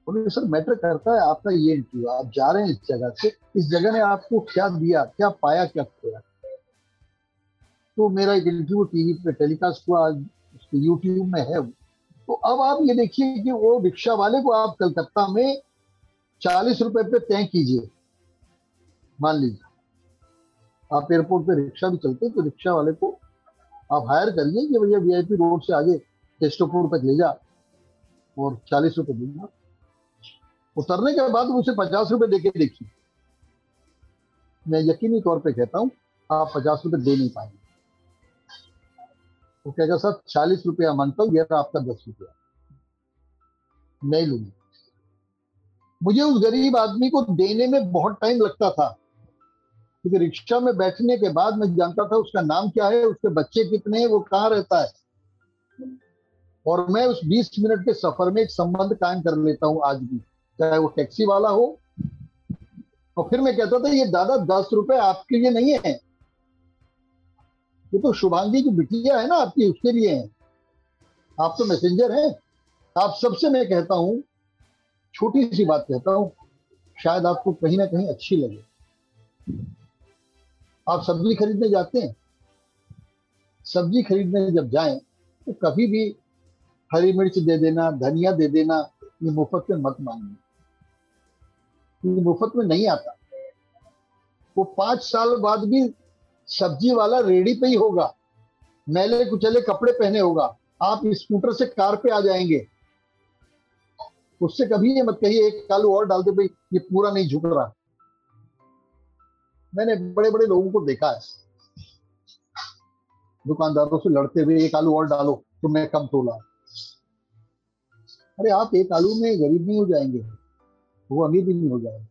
बोले, सर मैटर करता है आपका ये इंटरव्यू आप जा रहे हैं इस जगह से, इस जगह ने आपको क्या दिया, क्या पाया, क्या खोया? तो मेरा एक इंटरव्यू टीवी पे टेलीकास्ट हुआ यूट्यूब में है तो अब आप ये देखिए कि वो रिक्शा वाले को आप कलकत्ता में चालीस रुपए पे तय कीजिए, मान लीजिए। आप एयरपोर्ट पे रिक्शा भी चलते तो रिक्शा वाले को आप हायर करिए कि भैया वीआईपी रोड से आगे टेस्टोपुर तक ले जा और चालीस रुपए दूँगा उतरने के बाद मुझे पचास रुपए देके देखिए। मैं यकीनी तौर पे कहता हूँ, आप पचास रुपए दे नहीं पाएँगे। वो कहेगा, सर, चालीस रुपया माँगता हूँ, यह आपका दस रुपया नहीं लूँगी। मुझे उस गरीब आदमी को देने में बहुत टाइम लगता था। क्योंकि रिक्शा में बैठने के बाद मैं जानता था उसका नाम क्या है, उसके बच्चे कितने हैं, वो कहाँ रहता है। और मैं उस 20 मिनट के सफ़र में एक संबंध कायम कर लेता हूँ आज भी, चाहे वो टैक्सी वाला हो। और फिर मैं कहता था, ये दादा दस रुपए आपके लिए नहीं है। ये तो शुभांगी की बिटिया है ना आपकी, उसके लिए है। आप तो मैसेंजर हैं। आप सबसे मैं कहता हूँ, छोटी सी बात कहता हूँ, शायद आपको कहीं ना कहीं अच्छी लगे। आप सब्ज़ी खरीदने जाते हैं, सब्ज़ी खरीदने जब जाएँ तो कभी भी हरी मिर्च दे देना, धनिया दे देना, ये मुफ़्त में मत मांगिए ये मुफ़्त में नहीं आता। वो पाँच साल बाद भी सब्ज़ी वाला रेडी पे ही होगा। मैले कुचले कपड़े पहने होगा। आप स्कूटर से कार पे आ जाएँगे। उससे कभी ये मत कहिए, एक आलू और डाल दे, भाई, ये पूरा नहीं झुक रहा। मैंने बड़े बड़े लोगों को देखा है। दुकानदारों से लड़ते हुए एक आलू और डालो तो मैं कम तोला। अरे आप एक आलू में गरीब नहीं हो जाएँगे, वो अमीर भी नहीं हो जाएँगे।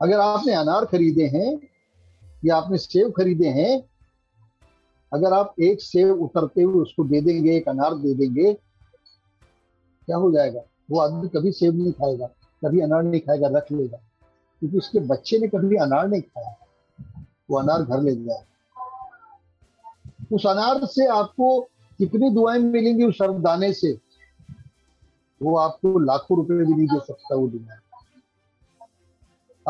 अगर आपने अनार खरीदे हैं, या आपने सेब खरीदे हैं, अगर आप एक सेब उतरते हुए उसको दे देंगे, एक अनार दे देंगे, क्या हो जाएगा? वो आदमी कभी सेब नहीं खाएगा, कभी अनार नहीं खाएगा, रख लेगा। क्योंकि उसके बच्चे ने कभी अनार नहीं खाया। वो अनार घर ले गया। उस अनार से आपको कितनी दुआएँ मिलेंगी उस दाने से? वो आपको लाखों रुपए भी नहीं दे सकता वो दुनिया।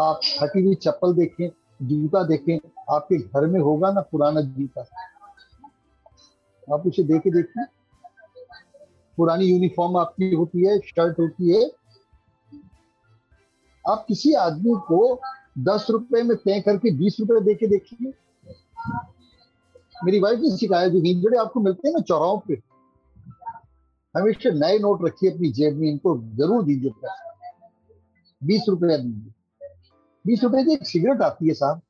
आप फटी हुई चप्पल देखें, जूता देखें, आपके घर में होगा ना पुराना जूता? आप उसे देखे देखिए। पुरानी यूनिफॉर्म आपकी होती है, शर्ट होती है आप किसी आदमी को दस रुपए में तय करके बीस रुपए दे के देखिए। मेरी वाइफ ने सिखाया जो हिंजड़े आपको मिलते हैं ना चौराहों पे। हमेशा नए नोट रखिए अपनी जेब में, इनको ज़रूर दीजिए पैसे। बीस रुपया दीजिए। बीस रुपए की एक सिगरेट आती है साहब।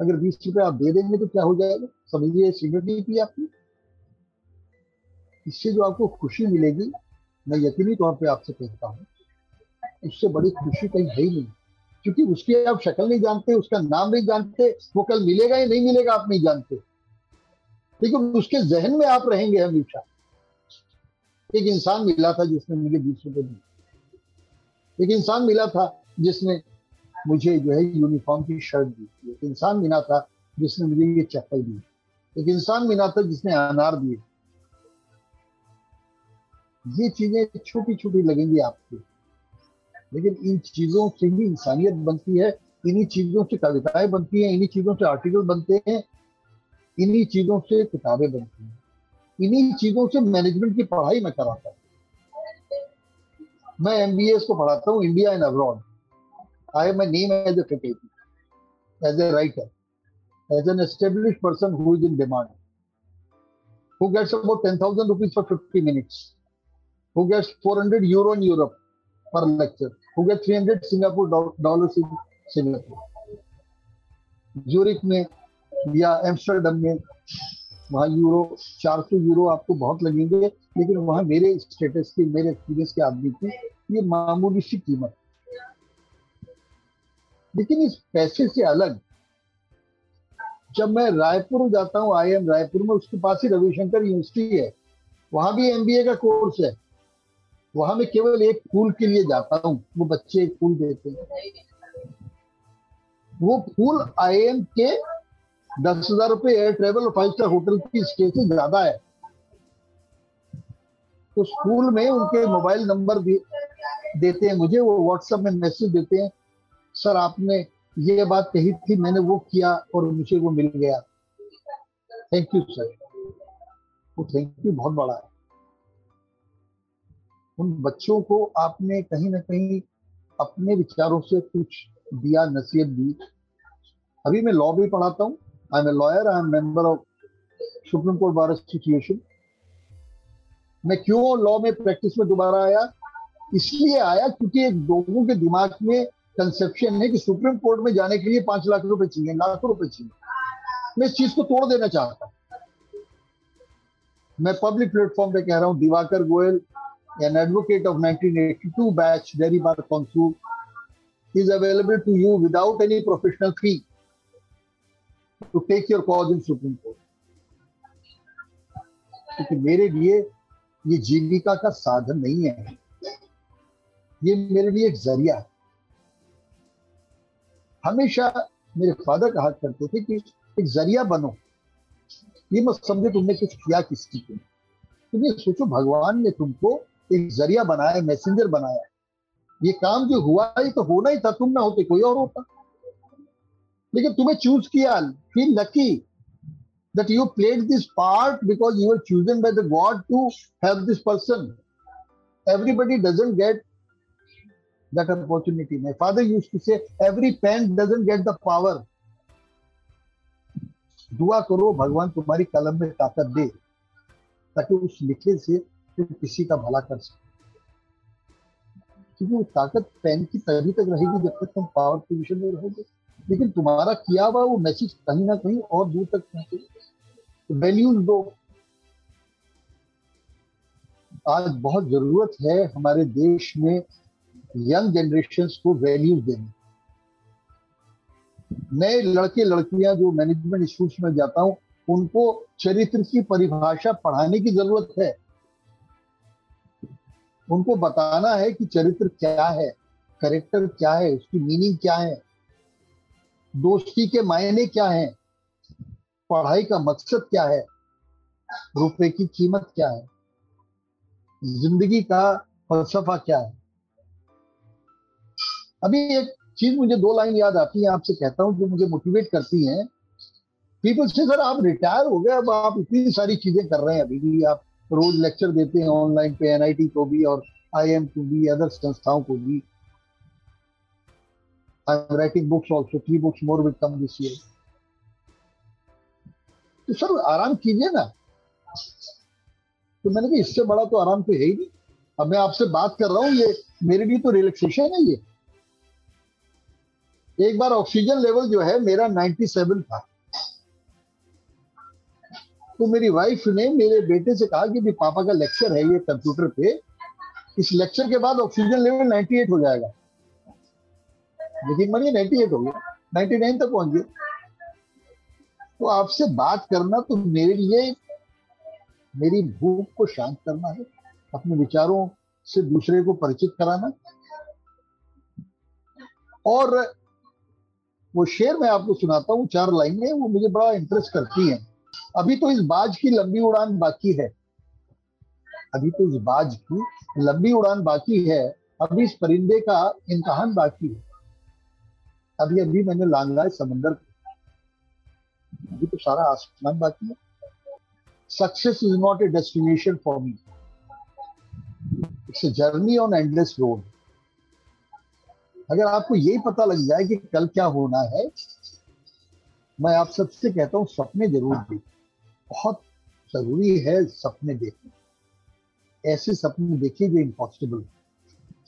अगर बीस रुपए आप दे देंगे तो क्या हो जाएगा? समझिए सिगरेट नहीं पी आपने। इससे जो आपको खुशी मिलेगी, मैं यकीनी तौर पे आपसे कहता हूँ उससे बड़ी खुशी कहीं है ही नहीं। क्योंकि उसकी आप शक्ल नहीं जानते, उसका नाम नहीं जानते, वो कल मिलेगा या नहीं मिलेगा आप नहीं जानते। लेकिन उसके जहन में आप रहेंगे हमेशा। एक इंसान मिला था जिसने मुझे बीस रुपए दिए। एक इंसान मिला था जिसने मुझे जो है यूनिफॉर्म की शर्ट दी एक इंसान मिला था जिसने मुझे ये चप्पल दी। एक इंसान मिला था जिसने अनार दिए। ये चीज़ें छोटी छोटी लगेंगी आपको। लेकिन इन चीज़ों से ही इंसानियत बनती है इन्हीं चीज़ों से कविताएँ बनती हैं इन्हीं चीज़ों से आर्टिकल बनते हैं इन्हीं चीज़ों से किताबें बनती हैं। इन्हीं चीज़ों से मैनेजमेंट की पढ़ाई मैं कराता हूँ। मैं एम बी एस को पढ़ाता हूँ India and abroad I am name as a faculty as a writer as an establish person who is in demand who gets about 10,000 rupees for 50 minutes, who gets 400 euro in Europe per lecture, who gets 300 Singapore dollars in Singapore. Zurich में या Amsterdam में वहाँ euro 400 euro आपको बहुत लगेंगे लेकिन वहाँ मेरे स्टेटस की मेरे एक्सपीरियंस के आदमी की ये मामूली सी कीमत। लेकिन इस पैसे से अलग जब मैं रायपुर जाता हूँ आई एम रायपुर में उसके पास ही रविशंकर यूनिवर्सिटी है। वहाँ भी एमबीए का कोर्स है। वहाँ मैं केवल एक फूल के लिए जाता हूँ, वो बच्चे एक फूल देते हैं। वो फूल आई एम के दस हज़ार रुपए एयर ट्रेवल और फाइव स्टार होटल की स्टे से ज़्यादा है। तो स्कूल में उनके मोबाइल नंबर भी देते हैं मुझे, वो व्हाट्सएप में मैसेज देते हैं, सर, आपने ये बात कही थी, मैंने वो किया और मुझे वो मिल गया। थैंक यू सर वो थैंक यू बहुत बड़ा है। उन बच्चों को आपने कहीं ना कहीं अपने विचारों से कुछ दिया, नसीहत दी। अभी मैं लॉ भी पढ़ाता हूँ। I am a lawyer I am member of supreme court bar association मैं क्यों लॉ में प्रैक्टिस में दोबारा आया? इसलिए आया क्योंकि एक लोगों के दिमाग में कंसेप्शन है कि सुप्रीम कोर्ट में जाने के लिए पाँच लाख रुपए चाहिए, लाखों रुपए चाहिए। मैं इस चीज़ को तोड़ देना चाहता मैं पब्लिक प्लेटफॉर्म पे कह रहा हूँ, Diwakar Goyal an advocate of 1982 batch, Deribar Consul, is available to you without any professional fee to take your cause in Supreme Court. क्योंकि तो मेरे लिए ये जीविका का साधन नहीं है ये मेरे लिए एक ज़रिया है हमेशा मेरे फादर कहा करते थे कि एक ज़रिया बनो ये मत समझो तुमने कुछ किया किसी को तुमने सोचो भगवान ने तुमको एक ज़रिया बनाया मैसेंजर बनाया। ये काम जो हुआ ही तो होना ही था, तुम ना होते, कोई और होता। लेकिन तुम्हें चूज़ किया feel lucky that you played this part because you are chosen by the god to help this person everybody doesn't get that opportunity my father use to say every pan doesn't get the power दुआ करो, भगवान तुम्हारी कलम में ताकत दे, ताकि उस लिखे से तुम किसी का भला कर सको। क्योंकि वो ताकत पेन की तभी तक रहेगी जब तक तुम पावर पोजिशन में रहोगे। लेकिन तुम्हारा किया हुआ वो मैसेज कहीं ना कहीं और दूर तक पहुंचेगा। वैल्यूज़ दो। आज बहुत ज़रूरत है हमारे देश में यंग जनरेशन को वैल्यूज़ देने। नए लड़के लड़कियाँ जो मैनेजमेंट स्कूल्स में जाता हूँ, उनको चरित्र की परिभाषा पढ़ाने की ज़रूरत है। उनको बताना है कि चरित्र क्या है करेक्टर क्या है, उसकी मीनिंग क्या है, दोस्ती के मायने क्या है, पढ़ाई का मकसद क्या है रुपए की कीमत क्या है, ज़िंदगी का फलसफा क्या है। अभी एक चीज़ मुझे दो लाइन याद आती है, आपसे कहता हूँ, जो मुझे मोटिवेट करती हैं। पीपल से सर आप रिटायर हो गए, अब आप इतनी सारी चीज़ें कर रहे हैं, अभी भी आप रोज लेक्चर देते हैं ऑनलाइन पे एनआईटी को भी और आईएम को भी अदर संस्थाओं को भी। I am writing books also three books more will come this year तो सर, आराम कीजिए ना। तो मैंने कहा, इससे बड़ा तो आराम तो है ही नहीं। अब मैं आपसे बात कर रहा हूँ, ये मेरे लिए तो रिलैक्सेशन है ये। एक बार ऑक्सीजन लेवल जो है, मेरा 97 था। तो मेरी वाइफ ने मेरे बेटे से कहा कि पापा का लेक्चर है ये कंप्यूटर पे। इस लेक्चर के बाद ऑक्सीजन लेवल 98 हो जाएगा। लेकिन मनिए 98 हो गया। 99 तक पहुँच गए तो आपसे बात करना तो मेरे लिए मेरी भूख को शांत करना है। अपने विचारों से दूसरे को परिचित कराना। और वो शेर मैं आपको सुनाता हूँ, चार लाइनें, वो मुझे बड़ा इंटरेस्ट करती हैं। अभी तो इस बाज की लंबी उड़ान बाकी है। अभी तो इस बाज की लंबी उड़ान बाकी है। अभी इस परिंदे का इम्तहान बाकी है। अभी अभी मैंने लांगा है समंदर अभी तो सारा आसमान बाकी है। Success is not a destination for me it's a journey on endless road अगर आपको यही पता लग जाए कि कल क्या होना है मैं आप सबसे कहता हूँ सपने ज़रूर देखिए बहुत ज़रूरी है सपने देखने। ऐसे सपने देखिए जो impossible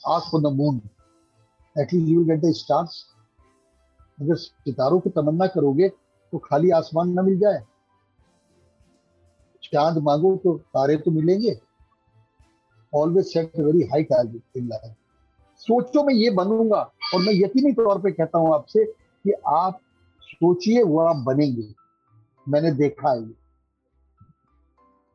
for the moon at least you get the stars अगर सितारों की तमन्ना करोगे तो खाली आसमान ना मिल जाए। चाँद मांगो तो तारे तो मिलेंगे। Always set very high target in life सोचो मैं ये बनूँगा और मैं यकीनी तौर पे कहता हूँ आपसे कि आप सोचिए वो आप बनेंगे। मैंने देखा है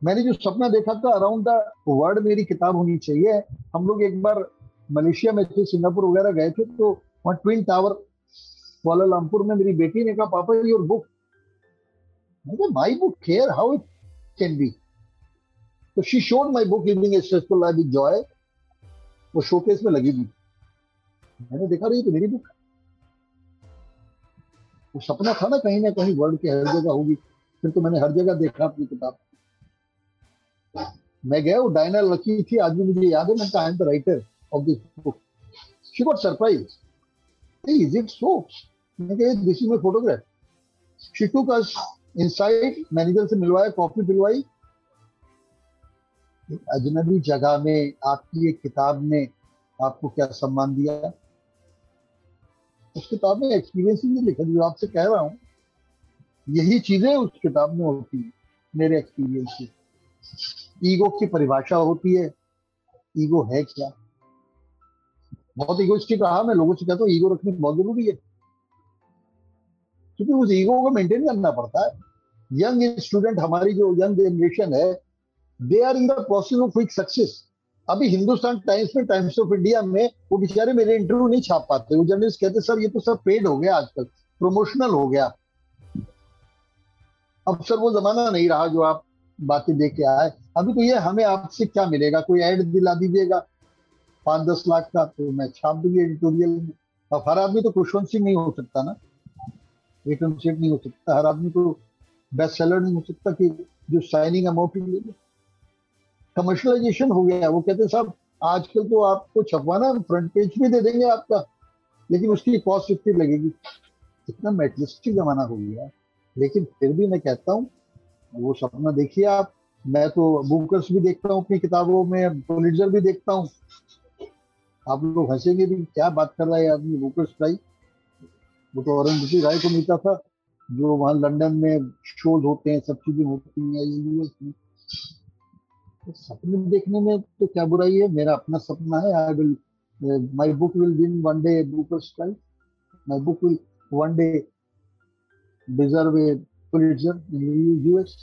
मैंने जो सपना देखा था अराउंड द वर्ल्ड मेरी किताब होनी चाहिए। हम लोग एक बार मलेशिया में थे, सिंगापुर वगैरह गए थे तो वहाँ ट्विन टावर कोलालमपुर में मेरी बेटी ने कहा, पापा योर बुक मैंने my book care how it can be तो she showed my book living a stressful life with joy वो शोकेस में लगी थी मैंने देखा रही तो मेरी बुक वो सपना था ना कहीं ना कहीं वर्ल्ड के हर जगह होगी। फिर तो मैंने हर जगह देखा अपनी किताब। मैं गया, वो डायना लकी थी आज भी मुझे याद है, मैं I am the writer of this book she got surprise is it so मैं कहा this is my photograph she took us inside manager से मिलवाया कॉफ़ी पिलवाई अजनबी जगह में आपकी एक किताब ने आपको क्या सम्मान दिया? उस किताब में एक्सपीरियंस ही नहीं लिखा जो आपसे कह रहा हूँ, यही चीज़ें उस किताब में होती है, मेरे एक्सपीरियंस की ईगो की परिभाषा होती है। ईगो है क्या? बहुत ईगोस्टिक रहा, मैं लोगों से कहता हूँ ईगो रखनी बहुत ज़रूरी है। क्योंकि उस ईगो को मेंटेन करना पड़ता है। यंग स्टूडेंट हमारी जो यंग जनरेशन है they are in the process of quick success अभी हिंदुस्तान टाइम्स में, टाइम्स ऑफ़ इंडिया में वो बेचारे मेरे इंटरव्यू नहीं छाप पाते। वो जर्नलिस्ट कहते, सर, ये तो सब पेड हो गया आजकल प्रमोशनल हो गया। अब सर, वो जमाना नहीं रहा जो आप बातें देख के आए। अभी तो ये हमें आपसे क्या मिलेगा? कोई ऐड दिला दीजिएगा। पाँच दस लाख का तो मैं छाप दूँगी एडिटोरियल में। अब हर आदमी तो खुशवंत सिंह नहीं हो सकता ना। रिटर्न सेट नहीं हो सकता। हर आदमी तो बेस्ट सेलर नहीं हो सकता कि जो साइनिंग अमाउंट ले कमर्शलाइजेशन हो गया वो कहते साहब, आजकल तो आपको छपवाना फ्रंट पेज भी दे देंगे आपका, लेकिन उसकी कॉस्ट इतनी लगेगी। इतना मेटलिस्टिक जमाना हो गया लेकिन फिर भी मैं कहता हूँ, वो सपना देखिए आप, मैं तो बुकर्स भी देखता हूँ, अपनी किताबों में पोलिटर भी देखता हूँ। आप लोग हंसेंगे भी, क्या बात कर रहा है आदमी बुकर्स प्राइज वो तो अरुण राय को मिलता था, जो वहाँ लंदन में शोज़ होते हैं, सब चीज़ें होती हैं सपने देखने में तो क्या बुराई है? मेरा अपना सपना है। I will my book will win one day Bookers prize my book will one day deserve a Pulitzer US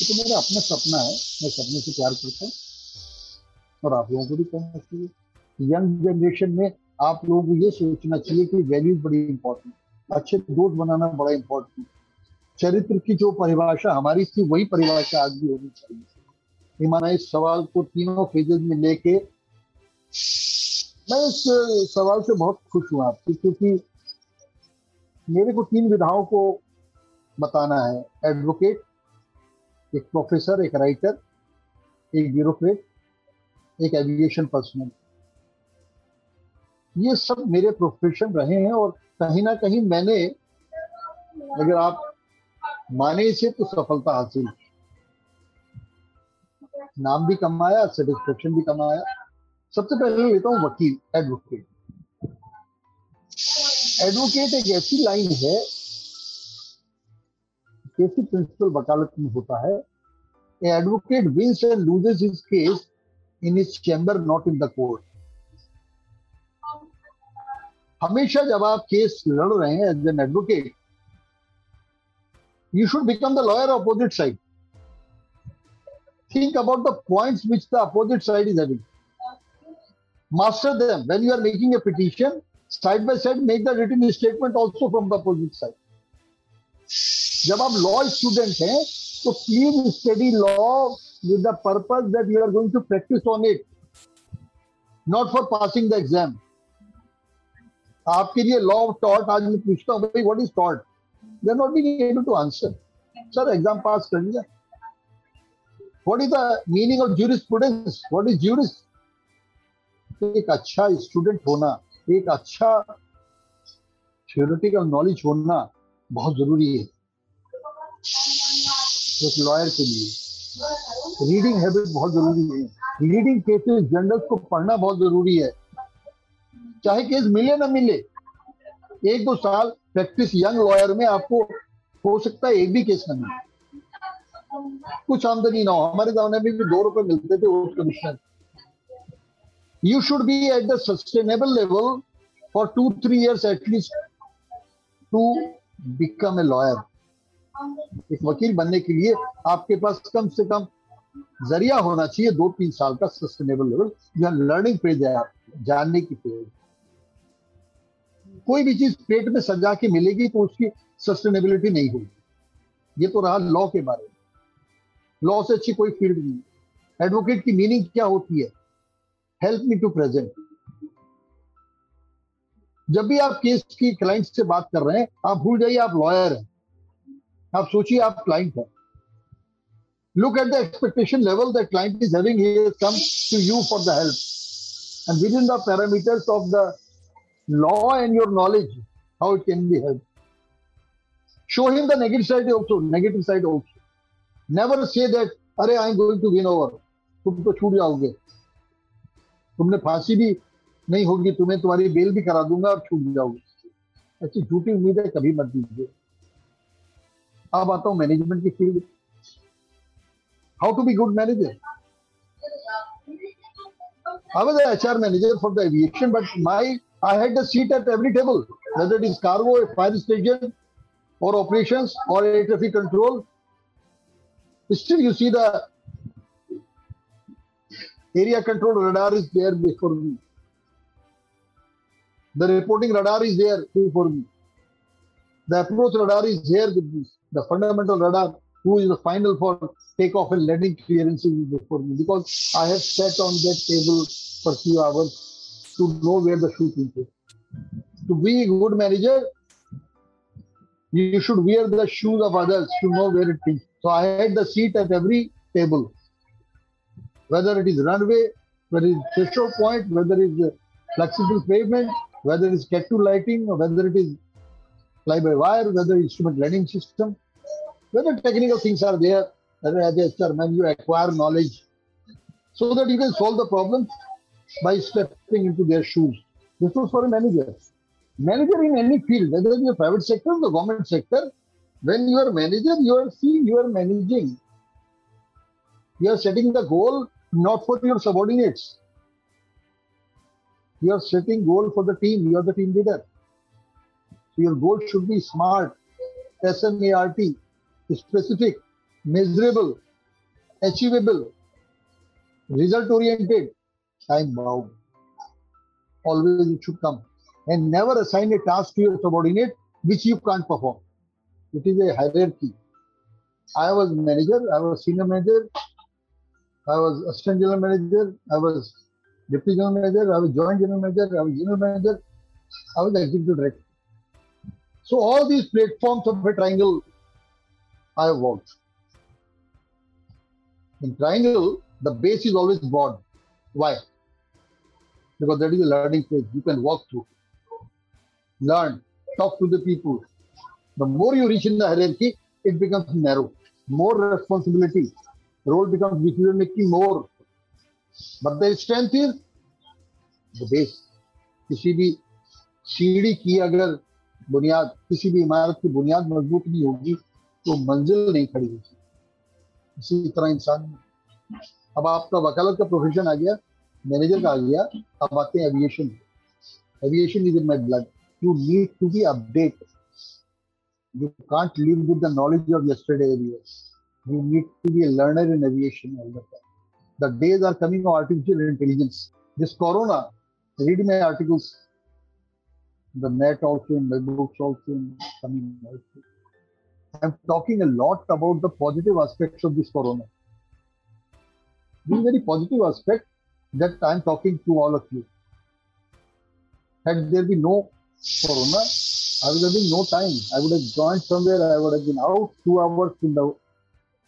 तो मेरा अपना सपना है। मैं सपने से प्यार करता हूँ। और आप लोगों को भी कहना चाहिए यंग जनरेशन में आप लोगों को ये सोचना चाहिए कि वैल्यूज़ बड़ी इंपॉर्टेंट अच्छे दोस्त बनाना बड़ा इंपॉर्टेंट चरित्र की जो परिभाषा, हमारी थी वही परिभाषा आज भी होनी चाहिए। ईमाना इस सवाल को तीनों फेजेज में लेके मैं इस सवाल से बहुत खुश हूँ आपसे, क्योंकि मेरे को तीन विधाओं को बताना है। एडवोकेट एक प्रोफेसर एक राइटर एक ब्यूरोक्रेट एक एविएशन पर्सनल ये सब मेरे प्रोफेशन रहे हैं और कहीं ना कहीं मैंने, अगर आप माने से तो सफलता हासिल। नाम भी कमाया सेटिस्फेक्शन भी कमाया। सबसे पहले लेता हूँ वकील एडवोकेट एडवोकेट एक ऐसी लाइन है, कैसी प्रिंसिपल वकालत में होता है? Advocate wins and loses his case in his chamber not in the court हमेशा जब आप केस लड़ रहे हैं as an advocate you should become the lawyer opposite side think about the points which the opposite side is having master them when you are making a petition side by side make the written statement also from the opposite side जब आप law student हैं तो please study law with the purpose that you are going to practice on it, not for passing the exam. आपके लिए law of taught आज मैं पूछता हूँ भाई what is taught they not being able to answer sir exam pass कर लिया what is the meaning of jurisprudence what is juris एक अच्छा स्टूडेंट होना, एक अच्छा थियोरेटिकल नॉलेज होना बहुत ज़रूरी है। एक लॉयर के लिए। रीडिंग हैबिट बहुत ज़रूरी है। रीडिंग केसेस जर्नल्स को पढ़ना बहुत ज़रूरी है। चाहे केस मिले ना मिले एक दो साल प्रैक्टिस यंग लॉयर में आपको हो सकता है एक भी केस ना मिले। कुछ आमदनी ना हो। हमारे जमाने में भी दो रुपए मिलते थे उस commissioner you should be at the sustainable level for two three years at least to become a lawyer एक वकील बनने के लिए आपके पास कम से कम ज़रिया होना चाहिए दो, तीन साल का सस्टेनेबल लेवल जहाँ लर्निंग फ़ेज़ है जानने की फ़ेज़ कोई भी चीज़ पेट में सजा के मिलेगी तो उसकी सस्टेनेबिलिटी नहीं होगी। ये तो रहा लॉ के बारे में। लॉ से अच्छी कोई फ़ील्ड नहीं एडवोकेट की मीनिंग क्या होती है? हेल्प मी टू प्रेजेंट जब भी आप केस की क्लाइंट से बात कर रहे हैं, आप भूल जाइए, आप लॉयर हैं। आप सोचिए, आप क्लाइंट हैं। Look at the expectation level the client is having. He has come to you for the help. And within the parameters of law and your knowledge how it can be helped show him the negative side also negative side also never say that अरे I am going to win over तुम तो छूट जाओगे तुमने फांसी भी नहीं होगी तुम्हें तुम्हारी बेल भी करा दूँगा और छूट जाओगे ऐसी झूठी उम्मीद है कभी मत दीजिए अब आता हूँ मैनेजमेंट की field how to be good manager. I was an HR manager for the aviation, but my I had a seat at every table, whether it is cargo, fire station, or operations, or air traffic control. Still, you see the Area control radar is there before me. The reporting radar is there before me. The approach radar is here with me. The fundamental radar, who is the final for takeoff and landing clearances before me because I have sat on that table for few hours to know where the shoe is. To be a good manager, you should wear the shoes of others to know where it is. So I had the seat at every table, whether it is runway, whether it is threshold point, whether it is flexible pavement, whether it is cat lighting, or whether it is fly-by-wire, whether instrument landing system, whether technical things are there, whether as a chairman you acquire knowledge so that you can solve the problems by stepping into their shoes. This was for a manager. Manager in any field, whether in the private sector or the government sector, when you are manager, you are seeing you are managing. You are setting the goal not for your subordinates. You are setting goal for the team. You are the team leader. So your goal should be smart, S-M-A-R-T, specific, measurable, achievable, result oriented, time bound. Always it should come. And never assign a task to your subordinate which you can't perform. It is a hierarchy. I was manager, I was senior manager, I was assistant general manager, I was deputy general manager, I was joint general manager, I was general manager, I was executive director. So all these platforms of a triangle I have worked. In triangle, the base is always broad. Why? Because that is a learning phase. You can walk through, learn, talk to the people. The more you reach in the hierarchy, it becomes narrow. More responsibility. Role becomes decision making more. But the strength is the base. किसी भी सीढ़ी की अगर बुनियाद किसी भी इमारत की बुनियाद मज़बूत नहीं होगी तो मंजिल नहीं खड़ी होगी इसी तरह इंसान अब आपका वकालत का प्रोफेशन आ गया मैनेजर का आ गया, अब आते हैं aviation aviation is in my blood you need to be update you can't live with the knowledge of yesterday every year you need to be learner in aviation the days are coming of artificial intelligence this corona read my articles the net also in my books also in coming also. I'm talking a lot about the positive aspects of this corona. The very positive aspect that I'm talking to all of you. Had there been no corona, I would have been no time. I would have joined somewhere. I would have been out two hours in the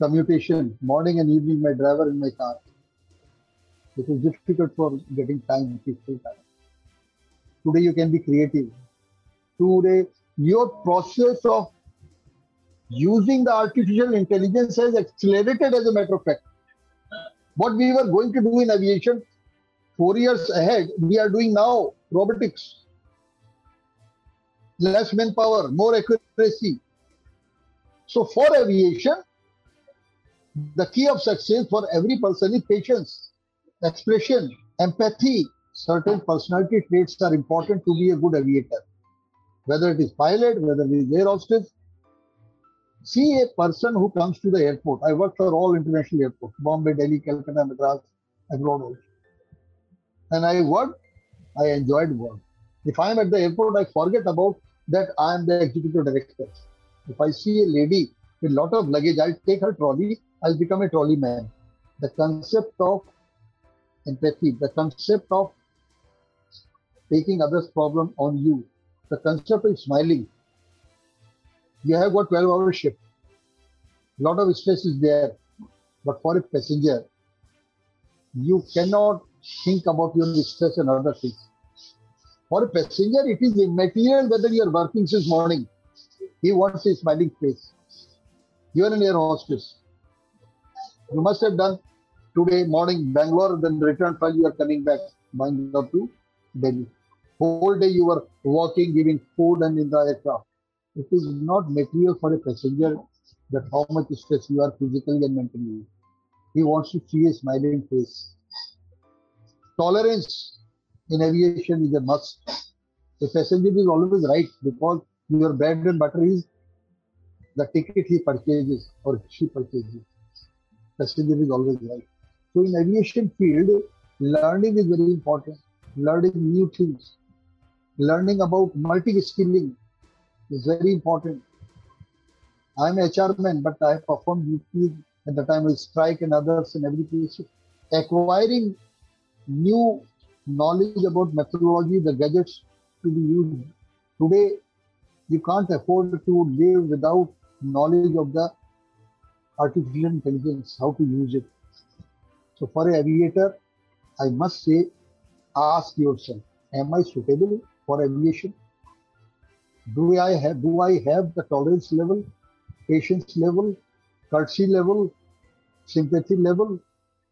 commutation, morning and evening, my driver in my car. It was difficult for getting time, peaceful time. Today you can be creative. Today your process of using the artificial intelligence has accelerated as a matter of fact. What we were going to do in aviation four years ahead, we are doing now robotics. Less manpower, more accuracy. So for aviation, the key of success for every person is patience, expression, empathy. Certain personality traits are important to be a good aviator. Whether it is pilot, whether it is air hostess, see a person who comes to the airport. I work for all international airports, Bombay, Delhi, Calcutta, Madras, abroad also. And I work, I enjoyed work. If I am at the airport, I forget about that I am the executive director. If I see a lady with a lot of luggage, I'll take her trolley, I'll become a trolley man. The concept of empathy, the concept of taking others' problem on you, the concept of smiling, you have got 12 hour shift. A lot of stress is there. But for a passenger, you cannot think about your stress and other things. For a passenger, it is immaterial whether you are working since morning. He wants a smiling face. You are an air hostess. You must have done today morning Bangalore, then return while you are coming back Bangalore to Delhi. Whole day you were walking, giving food and in the aircraft it is not material for a passenger that how much stress you are physically and mentally. He wants to see a smiling face. Tolerance in aviation is a must. The passenger is always right because your bread and butter is the ticket he purchases or she purchases. Passenger is always right. So in aviation field, learning is very important. Learning new things, learning about multi-skilling is very important. I'm a HR man, but I perform duties at the time of strike and others in every place. Acquiring new knowledge about methodology, the gadgets to be used. Today, you can't afford to live without knowledge of the artificial intelligence, how to use it. So for an aviator, I must say, ask yourself, am I suitable for aviation? Do I have do I have the tolerance level, patience level, courtesy level, sympathy level,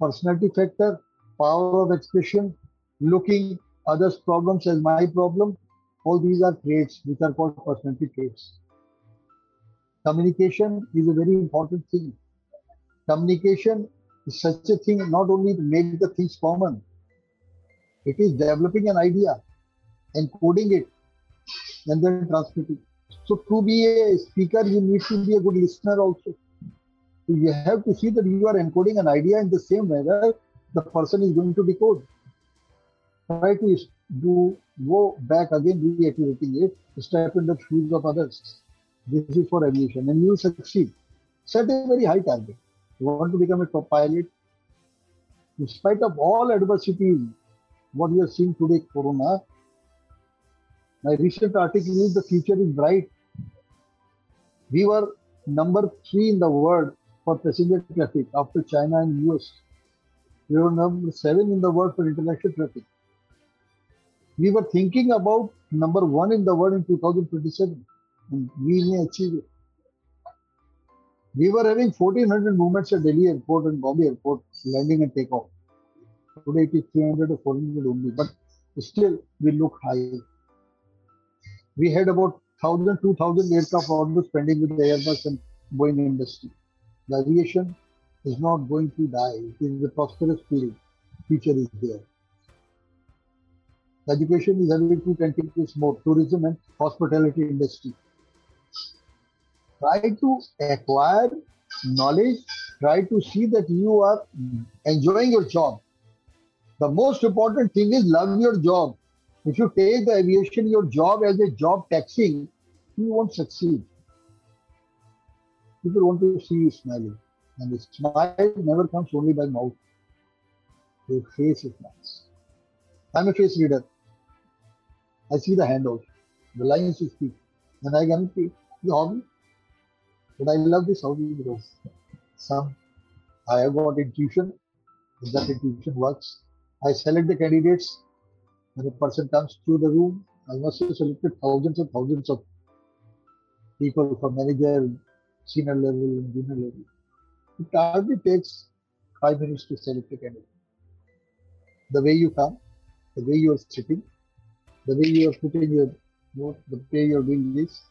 personality factor, power of expression, looking others' problems as my problem? All these are traits which are called personality traits. Communication is a very important thing. Communication is such a thing not only to make the things common, it is developing an idea, encoding it, and then transmitting. So to be a speaker, you need to be a good listener also. So you have to see that you are encoding an idea in the same manner the person is going to decode. Try to do go back again, reiterating it, step in the shoes of others. This is for aviation, and you succeed. Set a very high target. You want to become a pilot. In spite of all adversity, what we are seeing today, Corona, my recent article is the future is bright. We were number three in the world for passenger traffic after China and US. We were number seven in the world for international traffic. We were thinking about number one in the world in 2027, and we may achieve it. We were having 1400 movements at Delhi airport and Bombay airport, landing and takeoff. Today it is 300 or 400 only, but still we look high. We had about 1,000, 2,000 aircraft orders pending with the Airbus and Boeing industry. The aviation is not going to die. It is a prosperous field. Future is there. Education is having two tentacles more, tourism and hospitality industry. Try to acquire knowledge, try to see that you are enjoying your job. The most important thing is love your job. If you take the aviation, your job as a job taxing, you won't succeed. People want to see you smiling. And the smile never comes only by mouth. Your face is nice. I'm a face reader. I see the handles, the lines you speak, and I can see the hobby. But I love this hobby because some I have got intuition. If that intuition works, I select the candidates. When a person comes through the room, I must have selected thousands and thousands of people from manager, senior level, and junior level. It hardly takes five minutes to select. The way you come, the way you are sitting, the way you are putting your note, the way you are doing this,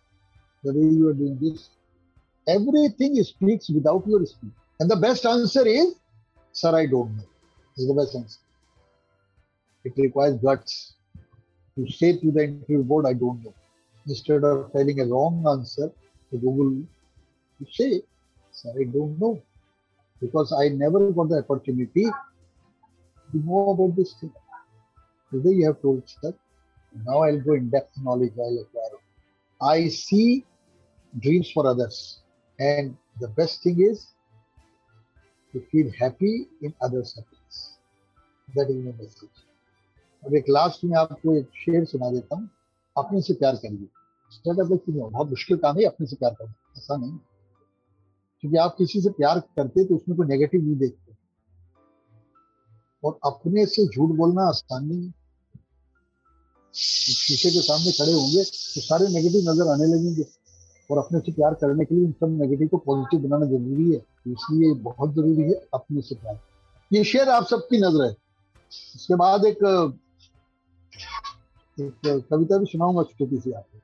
the way you are doing this, everything speaks without your speech. And the best answer is, Sir, I don't know. Is the best answer. It requires guts to say to the interview board, I don't know. Instead of telling a wrong answer to Google, you say, Sir, I don't know. Because I never got the opportunity to know about this thing. Today you have told, Sir, now I'll go in depth knowledge I'll acquire. I see dreams for others. And the best thing is to feel happy in others' happiness. That is my message. अब एक last में आपको एक शेर सुना देता हूँ अपने से प्यार करिए स्टार्टअप बहुत मुश्किल काम है अपने से प्यार करना ऐसा नहीं क्योंकि आप किसी से प्यार करते तो उसमें कोई नेगेटिव नहीं देखते। और अपने से झूठ बोलना आसान नहीं है। शीशे के सामने खड़े होंगे तो सारे नेगेटिव नज़र आने लगेंगे। और अपने से प्यार करने के लिए इन सब नेगेटिव को पॉजिटिव बनाना ज़रूरी है। इसलिए बहुत ज़रूरी है अपने से प्यार। ये शेयर आप सबकी नज़र है। इसके बाद एक एक कविता भी सुनाऊँगा छोटी सी आपको।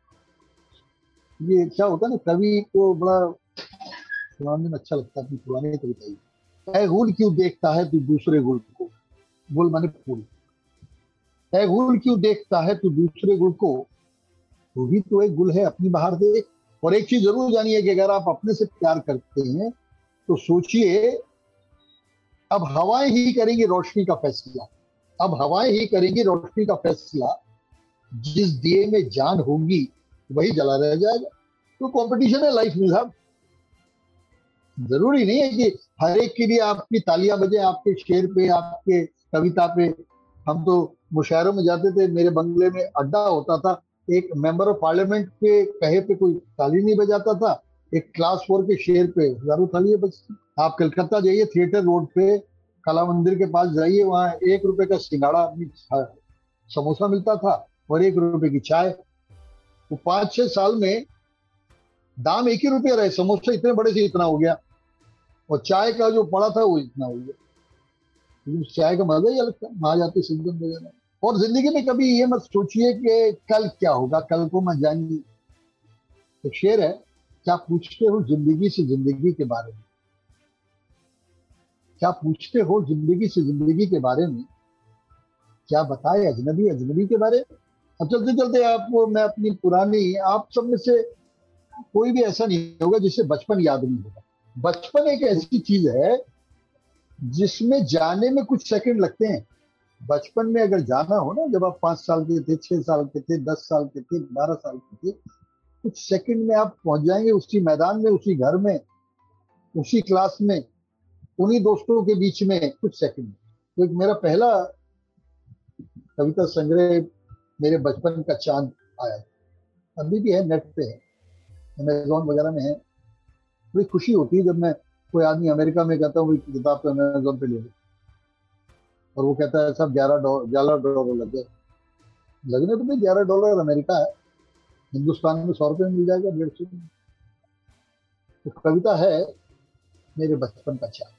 ये क्या होता है ना, कवि को बड़ा सुनाने में अच्छा लगता है, अपनी पुरानी कविता ही गुल क्यों देखता है तू दूसरे गुल को? गुल माने फूल है गुल क्यों देखता है तू दूसरे गुल को? वो भी तो एक गुल है, अपनी बाहर देख। और एक चीज़ ज़रूर जानिए कि अगर आप अपने से प्यार करते हैं तो सोचिए, अब हवाएँ ही करेंगी रोशनी का फैसला। अब हवाएँ ही करेंगी रोशनी का फैसला। जिस दिए में जान होगी, वही जला रह जाएगा। तो कंपटीशन है लाइफ में, साहब। ज़रूरी नहीं है कि हर एक के लिए आपकी तालियाँ बजे, आपके शेर पे, आपके कविता पे। हम तो मुशायरों में जाते थे, मेरे बंगले में अड्डा होता था। एक मेंबर ऑफ़ पार्लियामेंट के कहे पे कोई ताली नहीं बजाता था। एक क्लास फोर के शेर पे, हज़ारों तालियाँ बजती आप कलकत्ता जाइए, थिएटर रोड पे, कला मंदिर के पास जाइए, वहाँ एक रुपए का सिंगाड़ा समोसा मिलता था और एक रुपए की चाय। वो पाँच छह साल में दाम एक ही रुपया रहे, समोसा इतने बड़े से इतना हो गया। और चाय का जो पड़ा था वो इतना हो गया। चाय का मज़ा ही अलग था वहाँ जाते सिंगम वगैरह और ज़िंदगी में कभी ये मत सोचिए कि कल क्या होगा, कल को मैं जाएँगी। एक शेर है, क्या पूछते हो ज़िंदगी से ज़िंदगी के बारे में? क्या पूछते हो ज़िंदगी से ज़िंदगी के बारे में? क्या बताए अजनबी अजनबी के बारे में? अब चलते चलते आपको मैं अपनी पुरानी, आप सब में से कोई भी ऐसा नहीं होगा जिसे बचपन याद नहीं होगा। बचपन एक ऐसी चीज़ है जिसमें जाने में कुछ सेकंड लगते हैं। बचपन में अगर जाना हो ना, जब आप पाँच साल के थे, छह साल के थे, दस साल के थे, बारह साल के थे, कुछ सेकंड में आप पहुँच जाएँगे उसी मैदान में, उसी घर में, उसी क्लास में, उन्हीं दोस्तों के बीच में कुछ सेकंड। तो एक मेरा पहला कविता संग्रह मेरे बचपन का चाँद आया। अभी भी है, नेट पे है अमेजोन वगैरह में है। बड़ी खुशी होती है जब मैं कोई आदमी अमेरिका में कहता हूँ किताब तो अमेजोन पे ले लो। और वो कहता है, सब ग्यारह ग्यारह डॉलर लग लगने तो भाई ग्यारह डॉलर अमेरिका है, हिंदुस्तान में सौ रुपये मिल जाएगा, डेढ़ सौ तो कविता है, मेरे बचपन का चाँद।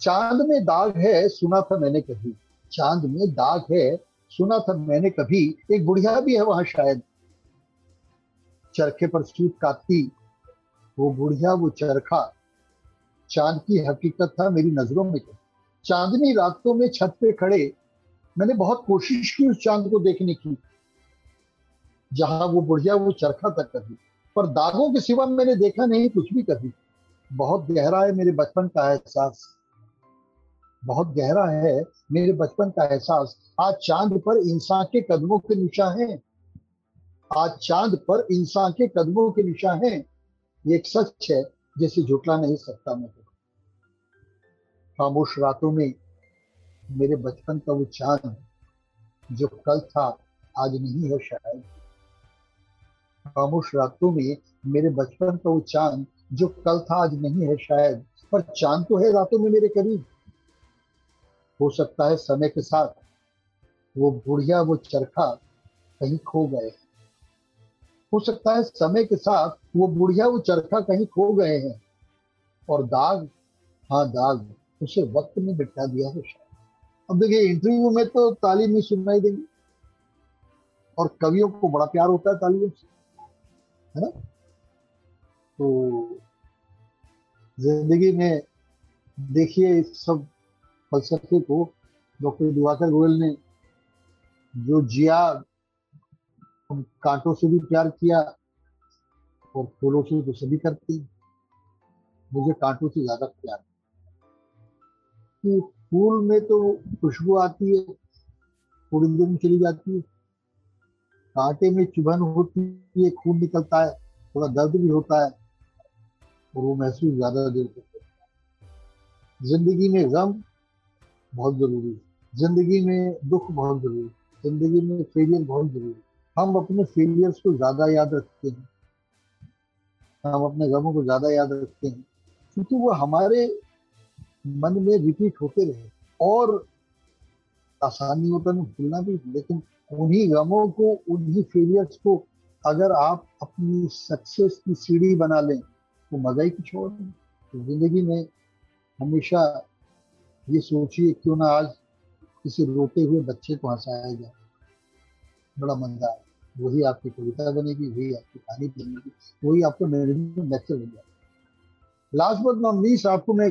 चाँद में दाग है, सुना था मैंने कभी। चाँद में दाग है, सुना था मैंने कभी। एक बुढ़िया भी है वहाँ शायद। चरखे पर सूत काटती वो बुढ़िया, वो चरखा। चाँद की हकीकत था, मेरी नज़रों में चांदनी रातों में छत पे खड़े, मैंने बहुत कोशिश की उस चाँद को देखने की। जहाँ वो बुढ़िया, वो चरखा तक कभी, पर दागों के सिवा मैंने देखा नहीं, कुछ भी कभी। बहुत गहरा है मेरे बचपन का एहसास। बहुत गहरा है मेरे बचपन का एहसास। आज चाँद पर इंसान के कदमों के निशान हैं। आज चाँद पर इंसान के कदमों के निशान हैं। ये एक सच है, जिसे झुटला नहीं सकता मैं खामोश रातों में मेरे बचपन का वो चाँद, जो कल था, आज नहीं है शायद। खामोश रातों में मेरे बचपन का वो चाँद, जो कल था, आज नहीं है शायद। पर चाँद तो है रातों में मेरे करीब। हो सकता है समय के साथ वो बुढ़िया, वो चरखा कहीं खो गए। हो सकता है समय के साथ वो बुढ़िया वो चरखा कहीं खो गए हैं। और दाग हाँ दाग, उसे वक्त में बिठा दिया है शायद। अब देखिए इंटरव्यू में तो ताली नहीं सुनना देंगे। और कवियों को बड़ा प्यार होता है तालियों से, है ना? तो ज़िंदगी में देखिए, इस सब फलसफे को डॉक्टर दिवाकर गोयल ने जो जिया कांटों से भी प्यार किया और फूलों से तो सभी करती। मुझे कांटों से ज़्यादा प्यार कि फूल में तो खुशबू आती है थोड़ी देर में चली जाती है। कांटे में चुभन होती है, खून निकलता है, थोड़ा दर्द भी होता है और वो महसूस ज़्यादा देर तक ज़िंदगी में गम बहुत ज़रूरी है। ज़िंदगी में दुख बहुत ज़रूरी है। ज़िंदगी में फेलियर बहुत ज़रूरी है। हम अपने फेलियर्स को ज़्यादा याद रखते हैं। हम अपने गमों को ज़्यादा याद रखते हैं, क्योंकि वो हमारे मन में रिपीट होते रहे और आसानी होता है भूलना भी, लेकिन उन्हीं गमों को, उन्हीं फेलियर्स को अगर आप अपनी सक्सेस की सीढ़ी बना लें तो मज़ा ही कुछ और तो ज़िंदगी में हमेशा ये सोचिए, क्यों ना आज किसी रोते हुए बच्चे को हंसाया जाए। बड़ा मज़ा है वही आपकी कविता बनेगी, वही आपकी कहानी बनेगी, वही आपको मैनेजमेंट लेक्चर बन जाएगा। लास्ट बट नॉट लीस्ट आपको मैं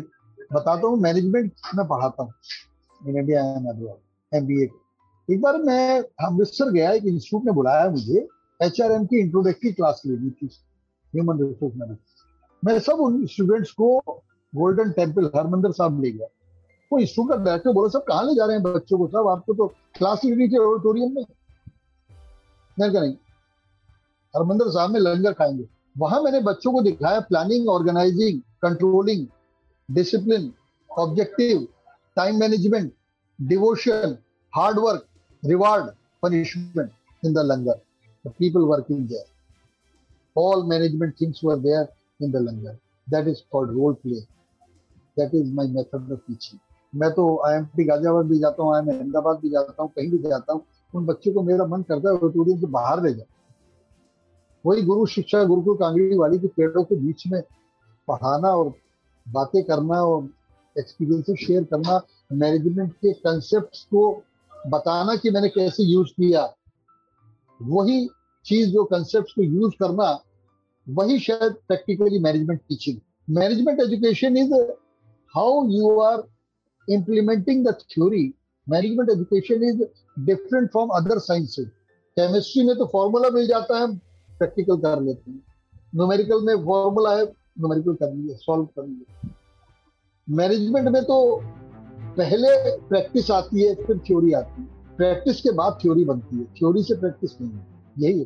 बताता हूँ मैनेजमेंट मैं पढ़ाता हूँ। In India M M B A एक बार मैं अमृतसर गया, एक इंस्टीट्यूट ने बुलाया मुझे एच आर एम की इंट्रोडक्टरी क्लास लेनी थी ह्यूमन रिसोर्स मैनेजमेंट मैं सब उन स्टूडेंट्स को गोल्डन टेंपल हरमंदर साहब ले गया। कोई स्टूडेंट बैठे, बोले, सब कहाँ ले जा रहे हैं बच्चों को? सब आपको तो क्लास ही नीचे ऑडिटोरियम में? प्रार्थना करें हरमंदिर साहब में लंगर खाएँगे। वहाँ मैंने बच्चों को दिखाया planning organising controlling discipline objective time management devotion hard work reward punishment in the langar people working there all management things were there in the langar that is called role play that is my method of teaching मैं तो I am T Ghaziabad भी जाता हूँ I M Ahmedabad भी जाता हूँ, कहीं भी जाता हूँ। उन बच्चों को मेरा मन करता है ऑडिटोरियम से बाहर ले जाओ। वही गुरु शिक्षा गुरुकुल कांगड़ी वाली के पेड़ों के बीच में पढ़ाना और बातें करना और एक्सपीरियंस शेयर करना मैनेजमेंट के कंसेप्ट को बताना कि मैंने कैसे यूज़ किया। वही चीज़ जो कंसेप्ट को यूज़ करना, वही शायद practically management teaching management education is how you are implementing the theory management education is different from other sciences chemistry में तो फॉर्मूला मिल जाता है प्रैक्टिकल कर लेते हैं। न्यूमेरिकल में फॉर्मूला है न्यूमेरिकल कर लिए सॉल्व कर लिए। मैनेजमेंट में तो पहले प्रैक्टिस आती है, फिर थ्योरी आती है। प्रैक्टिस के बाद थ्योरी बनती है। थ्योरी से प्रैक्टिस नहीं है यही है